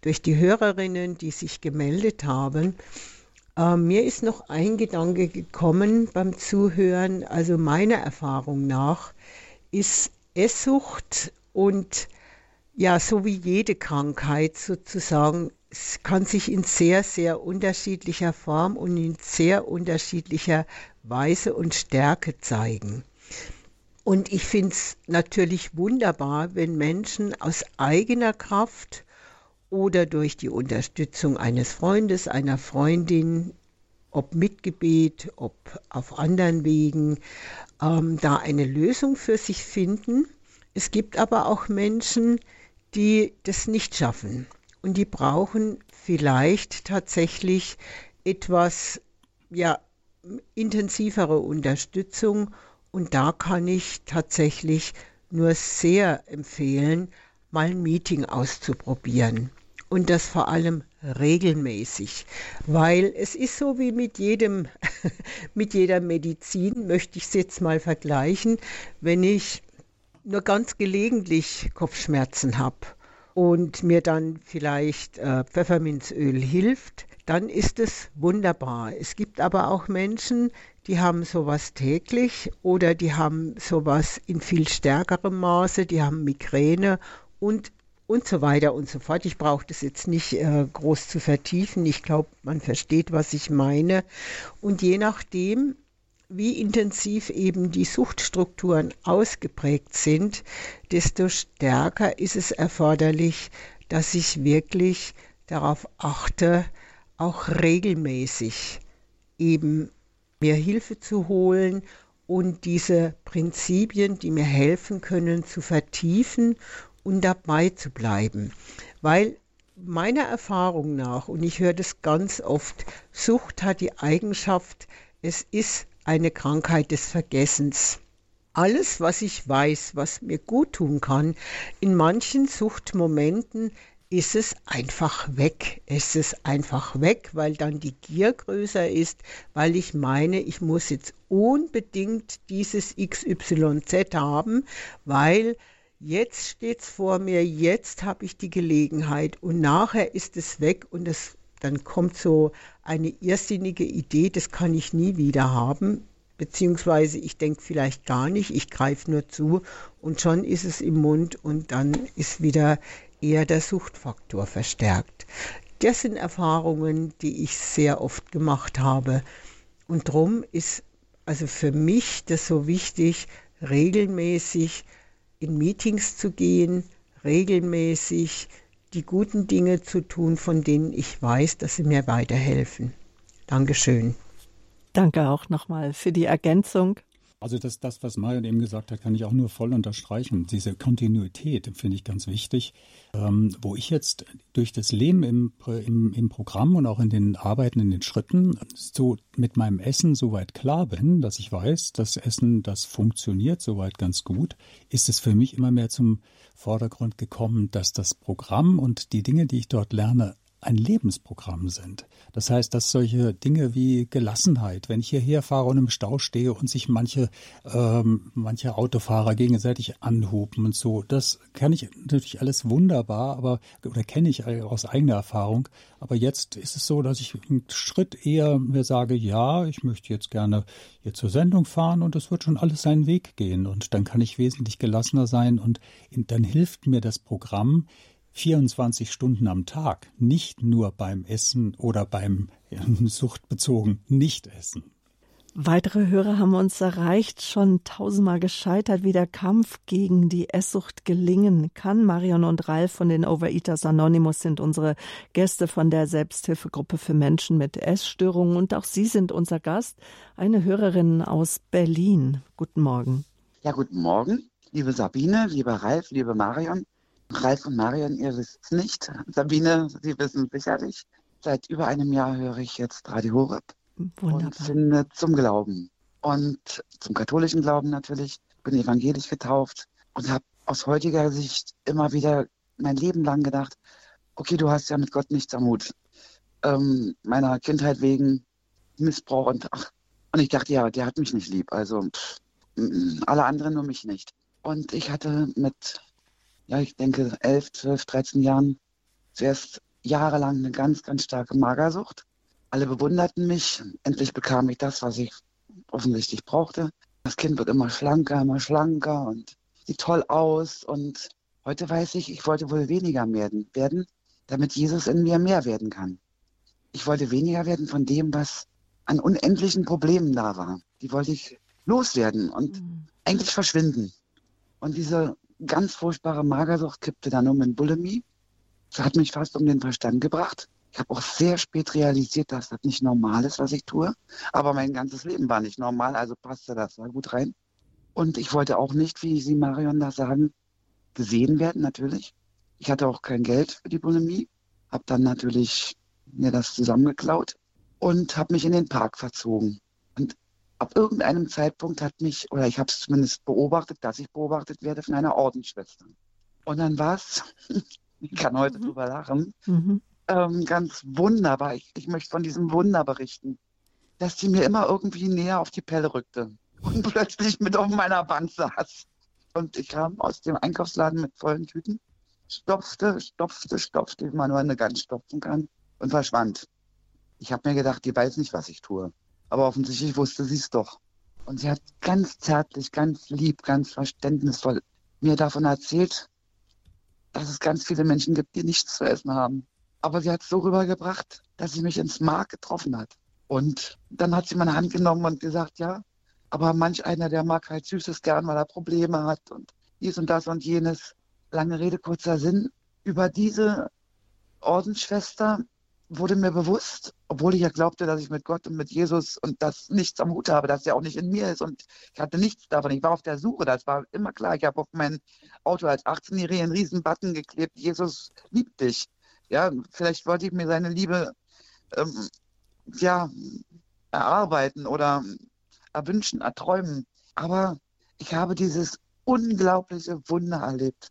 durch die Hörerinnen, die sich gemeldet haben. Ähm, mir ist noch ein Gedanke gekommen beim Zuhören. Also meiner Erfahrung nach ist Esssucht und ja, so wie jede Krankheit sozusagen es kann sich in sehr, sehr unterschiedlicher Form und in sehr unterschiedlicher Weise und Stärke zeigen. Und ich finde es natürlich wunderbar, wenn Menschen aus eigener Kraft oder durch die Unterstützung eines Freundes, einer Freundin, ob mit Gebet, ob auf anderen Wegen, ähm, da eine Lösung für sich finden. Es gibt aber auch Menschen, die das nicht schaffen und die brauchen vielleicht tatsächlich etwas ja, intensivere Unterstützung. Und da kann ich tatsächlich nur sehr empfehlen, mal ein Meeting auszuprobieren. Und das vor allem regelmäßig, weil es ist so wie mit jedem, *laughs* mit jeder Medizin, möchte ich es jetzt mal vergleichen, wenn ich nur ganz gelegentlich Kopfschmerzen habe und mir dann vielleicht äh, Pfefferminzöl hilft, dann ist es wunderbar. Es gibt aber auch Menschen, die haben sowas täglich oder die haben sowas in viel stärkerem Maße, die haben Migräne und und so weiter und so fort. Ich brauche das jetzt nicht äh, groß zu vertiefen. Ich glaube, man versteht, was ich meine. Und je nachdem, wie intensiv eben die Suchtstrukturen ausgeprägt sind, desto stärker ist es erforderlich, dass ich wirklich darauf achte, auch regelmäßig eben mir Hilfe zu holen und diese Prinzipien, die mir helfen können, zu vertiefen und dabei zu bleiben. Weil meiner Erfahrung nach, und ich höre das ganz oft, Sucht hat die Eigenschaft, es ist eine Krankheit des Vergessens. Alles, was ich weiß, was mir gut tun kann, in manchen Suchtmomenten ist es einfach weg. Es ist einfach weg, weil dann die Gier größer ist, weil ich meine, ich muss jetzt unbedingt dieses XYZ haben, weil jetzt steht es vor mir, jetzt habe ich die Gelegenheit und nachher ist es weg und es, dann kommt so eine irrsinnige Idee, das kann ich nie wieder haben, beziehungsweise ich denke vielleicht gar nicht, ich greife nur zu und schon ist es im Mund und dann ist wieder eher der Suchtfaktor verstärkt. Das sind Erfahrungen, die ich sehr oft gemacht habe. Und darum ist also für mich das so wichtig, regelmäßig in Meetings zu gehen, regelmäßig die guten Dinge zu tun, von denen ich weiß, dass sie mir weiterhelfen. Dankeschön. Danke auch nochmal für die Ergänzung. Also das, das, was Marion eben gesagt hat, kann ich auch nur voll unterstreichen. Diese Kontinuität finde ich ganz wichtig. Ähm, wo ich jetzt durch das Leben im, im, im Programm und auch in den Arbeiten, in den Schritten, so mit meinem Essen soweit klar bin, dass ich weiß, das Essen, das funktioniert soweit ganz gut, ist es für mich immer mehr zum Vordergrund gekommen, dass das Programm und die Dinge, die ich dort lerne, ein Lebensprogramm sind. Das heißt, dass solche Dinge wie Gelassenheit, wenn ich hierher fahre und im Stau stehe und sich manche, ähm, manche Autofahrer gegenseitig anhupen und so, das kann ich natürlich alles wunderbar, aber, oder kenne ich aus eigener Erfahrung. Aber jetzt ist es so, dass ich einen Schritt eher mir sage, ja, ich möchte jetzt gerne hier zur Sendung fahren und es wird schon alles seinen Weg gehen. Und dann kann ich wesentlich gelassener sein und dann hilft mir das Programm, 24 Stunden am Tag, nicht nur beim Essen oder beim suchtbezogen Nichtessen. Weitere Hörer haben uns erreicht, schon tausendmal gescheitert, wie der Kampf gegen die Esssucht gelingen kann. Marion und Ralf von den Overeaters Anonymous sind unsere Gäste von der Selbsthilfegruppe für Menschen mit Essstörungen und auch Sie sind unser Gast, eine Hörerin aus Berlin. Guten Morgen. Ja, guten Morgen, liebe Sabine, lieber Ralf, liebe Marion. Ralf und Marion, ihr wisst es nicht. Sabine, Sie wissen sicherlich. Seit über einem Jahr höre ich jetzt Radio Horeb Wunderbar. und finde zum Glauben. Und zum katholischen Glauben natürlich. Bin evangelisch getauft und habe aus heutiger Sicht immer wieder mein Leben lang gedacht, okay, du hast ja mit Gott nichts am Hut. Ähm, meiner Kindheit wegen Missbrauch und ach, und ich dachte, ja, der hat mich nicht lieb. Also pff, alle anderen nur mich nicht. Und ich hatte mit ja, ich denke, 11, 12, 13 Jahren zuerst jahrelang eine ganz, ganz starke Magersucht. Alle bewunderten mich. Endlich bekam ich das, was ich offensichtlich brauchte. Das Kind wird immer schlanker, immer schlanker und sieht toll aus. Und heute weiß ich, ich wollte wohl weniger werden, werden damit Jesus in mir mehr werden kann. Ich wollte weniger werden von dem, was an unendlichen Problemen da war. Die wollte ich loswerden und mhm. eigentlich verschwinden. Und diese ganz furchtbare Magersucht kippte dann um in Bulimie. Das hat mich fast um den Verstand gebracht. Ich habe auch sehr spät realisiert, dass das nicht normal ist, was ich tue. Aber mein ganzes Leben war nicht normal, also passte das da gut rein. Und ich wollte auch nicht, wie Sie Marion da sagen, gesehen werden, natürlich. Ich hatte auch kein Geld für die Bulimie, habe dann natürlich mir das zusammengeklaut und habe mich in den Park verzogen. Ab irgendeinem Zeitpunkt hat mich, oder ich habe es zumindest beobachtet, dass ich beobachtet werde von einer Ordensschwester. Und dann war es, *laughs* ich kann heute mhm. drüber lachen, mhm. ähm, ganz wunderbar. Ich, ich möchte von diesem Wunder berichten, dass sie mir immer irgendwie näher auf die Pelle rückte und *laughs* plötzlich mit auf meiner Bank saß. Und ich kam aus dem Einkaufsladen mit vollen Tüten, stopfte, stopfte, stopfte, wie man nur eine Gans stopfen kann und verschwand. Ich habe mir gedacht, die weiß nicht, was ich tue. Aber offensichtlich wusste sie es doch. Und sie hat ganz zärtlich, ganz lieb, ganz verständnisvoll mir davon erzählt, dass es ganz viele Menschen gibt, die nichts zu essen haben. Aber sie hat es so rübergebracht, dass sie mich ins Mark getroffen hat. Und dann hat sie meine Hand genommen und gesagt, ja, aber manch einer, der mag halt Süßes gern, weil er Probleme hat und dies und das und jenes. Lange Rede, kurzer Sinn. Über diese Ordensschwester wurde mir bewusst, obwohl ich ja glaubte, dass ich mit Gott und mit Jesus und das nichts am Hut habe, dass er auch nicht in mir ist und ich hatte nichts davon. Ich war auf der Suche, das war immer klar. Ich habe auf mein Auto als 18-Jähriger einen riesen Button geklebt, Jesus liebt dich. Ja, vielleicht wollte ich mir seine Liebe ähm, ja, erarbeiten oder erwünschen, erträumen. Aber ich habe dieses unglaubliche Wunder erlebt.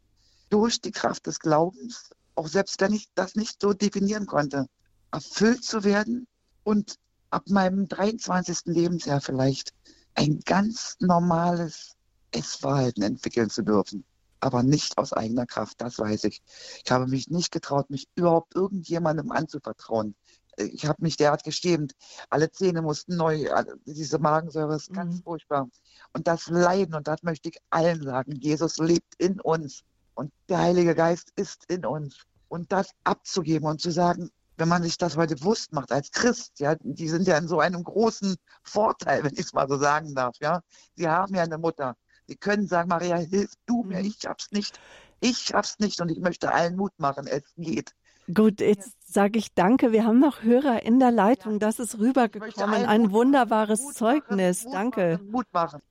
Durch die Kraft des Glaubens, auch selbst wenn ich das nicht so definieren konnte, erfüllt zu werden und ab meinem 23. Lebensjahr vielleicht ein ganz normales Essverhalten entwickeln zu dürfen. Aber nicht aus eigener Kraft, das weiß ich. Ich habe mich nicht getraut, mich überhaupt irgendjemandem anzuvertrauen ich habe mich derart geschämt. Alle Zähne mussten neu, diese Magensäure ist mhm. ganz furchtbar. Und das Leiden, und das möchte ich allen sagen, Jesus lebt in uns und der Heilige Geist ist in uns. Und das abzugeben und zu sagen, wenn man sich das heute bewusst macht als Christ, ja, die sind ja in so einem großen Vorteil, *laughs* wenn ich es mal so sagen darf, ja. Sie haben ja eine Mutter. Sie können sagen, Maria, hilf du mir, mhm. ich schaff's nicht. Ich schaff's nicht und ich möchte allen Mut machen, es geht. Gut, jetzt sage ich danke. Wir haben noch Hörer in der Leitung. Das ist rübergekommen. Ein wunderbares Mut Zeugnis. Mut danke. Machen, Mut machen.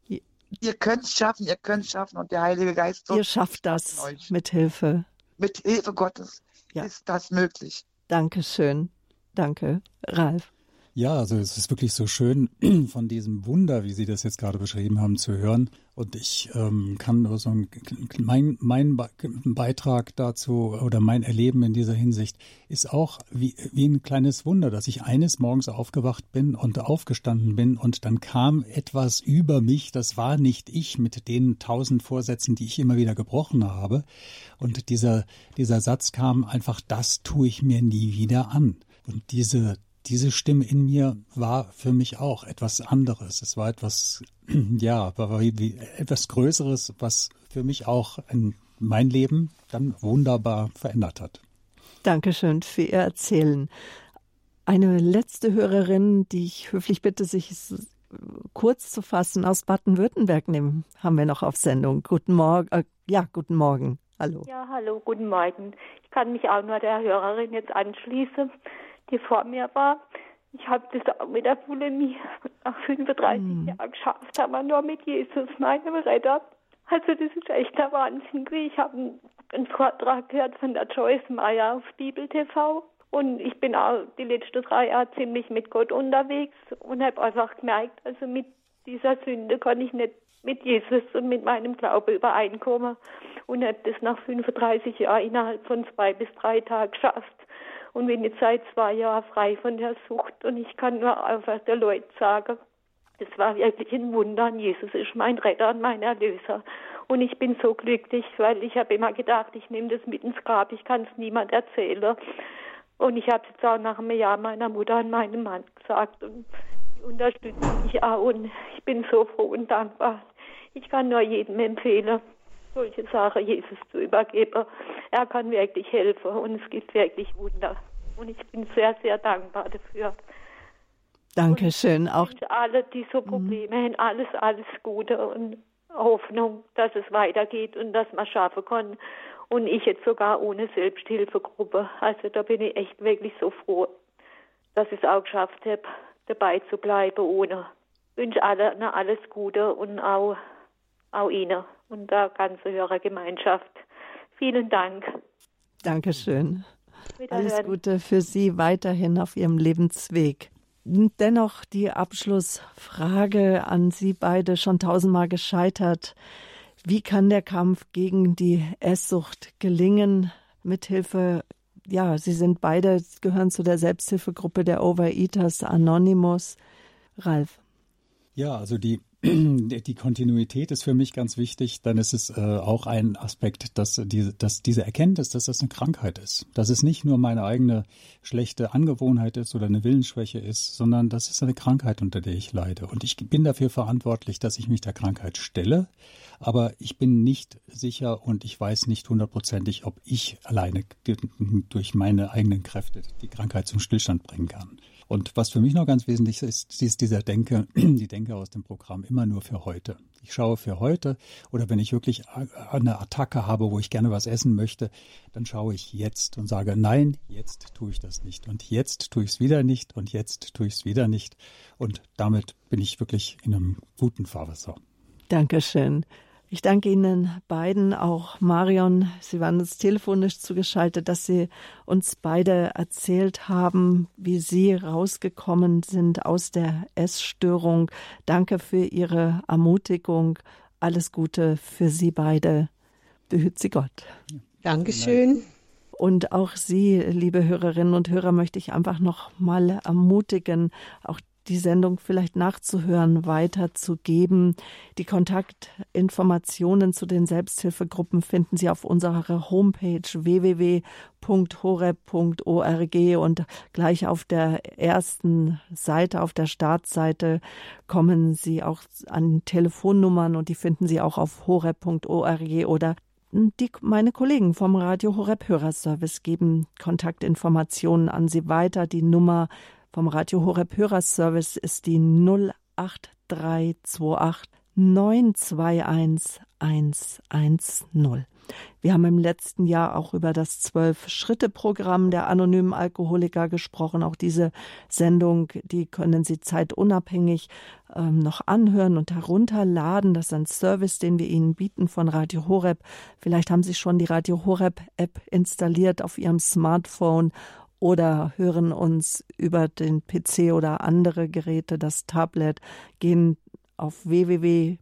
Ihr könnt es schaffen, ihr könnt es schaffen und der Heilige Geist. Ihr schafft das mit Hilfe. Mit Hilfe Gottes ja. ist das möglich. Dankeschön. Danke, Ralf. Ja, also es ist wirklich so schön, *clears throat* von diesem Wunder, wie Sie das jetzt gerade beschrieben haben, zu hören. Und ich ähm, kann nur so ein, mein, mein Beitrag dazu oder mein Erleben in dieser Hinsicht ist auch wie, wie ein kleines Wunder, dass ich eines Morgens aufgewacht bin und aufgestanden bin und dann kam etwas über mich. Das war nicht ich mit den tausend Vorsätzen, die ich immer wieder gebrochen habe. Und dieser, dieser Satz kam einfach, das tue ich mir nie wieder an. Und diese, diese Stimme in mir war für mich auch etwas anderes. Es war etwas, *clears throat* ja, war wie, etwas Größeres, was für mich auch in mein Leben dann wunderbar verändert hat. Dankeschön für Ihr Erzählen. Eine letzte Hörerin, die ich höflich bitte, sich kurz zu fassen, aus Baden-Württemberg nehmen, haben wir noch auf Sendung. Guten Morgen. Äh, ja, guten Morgen. Hallo. Ja, hallo, guten Morgen. Ich kann mich auch nur der Hörerin jetzt anschließen die vor mir war. Ich habe das auch mit der Bulimie nach 35 mhm. Jahren geschafft, aber nur mit Jesus, meinem Retter. Also das ist echt der Wahnsinn. Ich habe einen Vortrag gehört von der Joyce Meyer auf Bibel TV und ich bin auch die letzten drei Jahre ziemlich mit Gott unterwegs und habe einfach gemerkt, also mit dieser Sünde kann ich nicht mit Jesus und mit meinem Glauben übereinkommen und habe das nach 35 Jahren innerhalb von zwei bis drei Tagen geschafft und bin jetzt seit zwei Jahren frei von der Sucht und ich kann nur einfach der Leute sagen, das war wirklich ein Wunder. Jesus ist mein Retter und mein Erlöser. Und ich bin so glücklich, weil ich habe immer gedacht, ich nehme das mit ins Grab, ich kann es niemand erzählen. Und ich habe es jetzt auch nach einem Jahr meiner Mutter und meinem Mann gesagt. Und die unterstützen mich auch. Und ich bin so froh und dankbar. Ich kann nur jedem empfehlen, solche Sachen Jesus zu übergeben. Er kann wirklich helfen und es gibt wirklich Wunder. Und ich bin sehr, sehr dankbar dafür. Dankeschön. Auch alle, die so. Probleme haben, alles, alles Gute und Hoffnung, dass es weitergeht und dass man schaffen kann. Und ich jetzt sogar ohne Selbsthilfegruppe. Also da bin ich echt wirklich so froh, dass ich es auch geschafft habe, dabei zu bleiben ohne. Ich wünsche allen alles Gute und auch, auch Ihnen und der ganzen Hörergemeinschaft. Vielen Dank. Dankeschön. Alles Gute für Sie weiterhin auf Ihrem Lebensweg. Dennoch die Abschlussfrage an Sie beide schon tausendmal gescheitert. Wie kann der Kampf gegen die Esssucht gelingen? Mithilfe, ja, Sie sind beide, gehören zu der Selbsthilfegruppe der Overeaters Anonymous. Ralf. Ja, also die *clears throat* die Kontinuität ist für mich ganz wichtig, dann ist es äh, auch ein Aspekt, dass, die, dass diese Erkenntnis, dass das eine Krankheit ist, dass es nicht nur meine eigene schlechte Angewohnheit ist oder eine Willensschwäche ist, sondern dass es eine Krankheit, unter der ich leide. Und ich bin dafür verantwortlich, dass ich mich der Krankheit stelle, aber ich bin nicht sicher und ich weiß nicht hundertprozentig, ob ich alleine durch meine eigenen Kräfte die Krankheit zum Stillstand bringen kann. Und was für mich noch ganz wesentlich ist, ist dieser Denke, *clears throat* die Denke aus dem Programm immer nur für heute. Ich schaue für heute oder wenn ich wirklich eine Attacke habe, wo ich gerne was essen möchte, dann schaue ich jetzt und sage, nein, jetzt tue ich das nicht und jetzt tue ich es wieder nicht und jetzt tue ich es wieder nicht. Und damit bin ich wirklich in einem guten Fahrwasser. Dankeschön. Ich danke Ihnen beiden, auch Marion. Sie waren uns telefonisch zugeschaltet, dass Sie uns beide erzählt haben, wie Sie rausgekommen sind aus der Essstörung. Danke für Ihre Ermutigung. Alles Gute für Sie beide. Behüt Sie Gott. Dankeschön. Und auch Sie, liebe Hörerinnen und Hörer, möchte ich einfach noch mal ermutigen, auch die Sendung vielleicht nachzuhören, weiterzugeben. Die Kontaktinformationen zu den Selbsthilfegruppen finden Sie auf unserer Homepage www.horeb.org und gleich auf der ersten Seite, auf der Startseite kommen Sie auch an Telefonnummern und die finden Sie auch auf horeb.org oder die, meine Kollegen vom Radio Horeb Hörerservice geben Kontaktinformationen an Sie weiter. Die Nummer vom Radio Horeb Hörerservice ist die 08328 921 110. Wir haben im letzten Jahr auch über das Zwölf-Schritte-Programm der anonymen Alkoholiker gesprochen. Auch diese Sendung, die können Sie zeitunabhängig ähm, noch anhören und herunterladen. Das ist ein Service, den wir Ihnen bieten von Radio Horeb. Vielleicht haben Sie schon die Radio Horeb App installiert auf Ihrem Smartphone oder hören uns über den PC oder andere Geräte, das Tablet, gehen auf www.horeb.org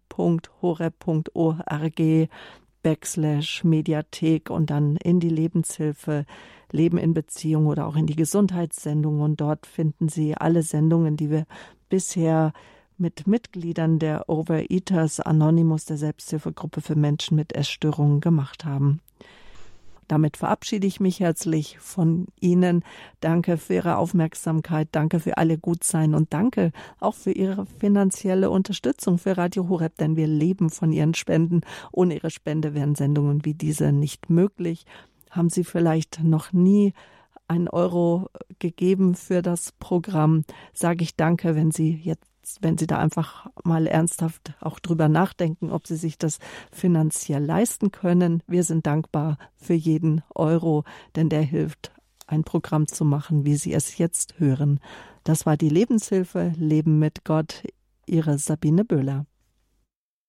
backslash Mediathek und dann in die Lebenshilfe, Leben in Beziehung oder auch in die Gesundheitssendung und dort finden Sie alle Sendungen, die wir bisher mit Mitgliedern der Overeaters Anonymous, der Selbsthilfegruppe für Menschen mit Essstörungen gemacht haben. Damit verabschiede ich mich herzlich von Ihnen. Danke für Ihre Aufmerksamkeit, danke für alle Gutsein und danke auch für Ihre finanzielle Unterstützung für Radio Horeb, denn wir leben von Ihren Spenden. Ohne Ihre Spende wären Sendungen wie diese nicht möglich. Haben Sie vielleicht noch nie ein Euro gegeben für das Programm, sage ich danke, wenn Sie jetzt wenn Sie da einfach mal ernsthaft auch drüber nachdenken, ob Sie sich das finanziell leisten können. Wir sind dankbar für jeden Euro, denn der hilft, ein Programm zu machen, wie Sie es jetzt hören. Das war die Lebenshilfe Leben mit Gott, Ihre Sabine Böhler.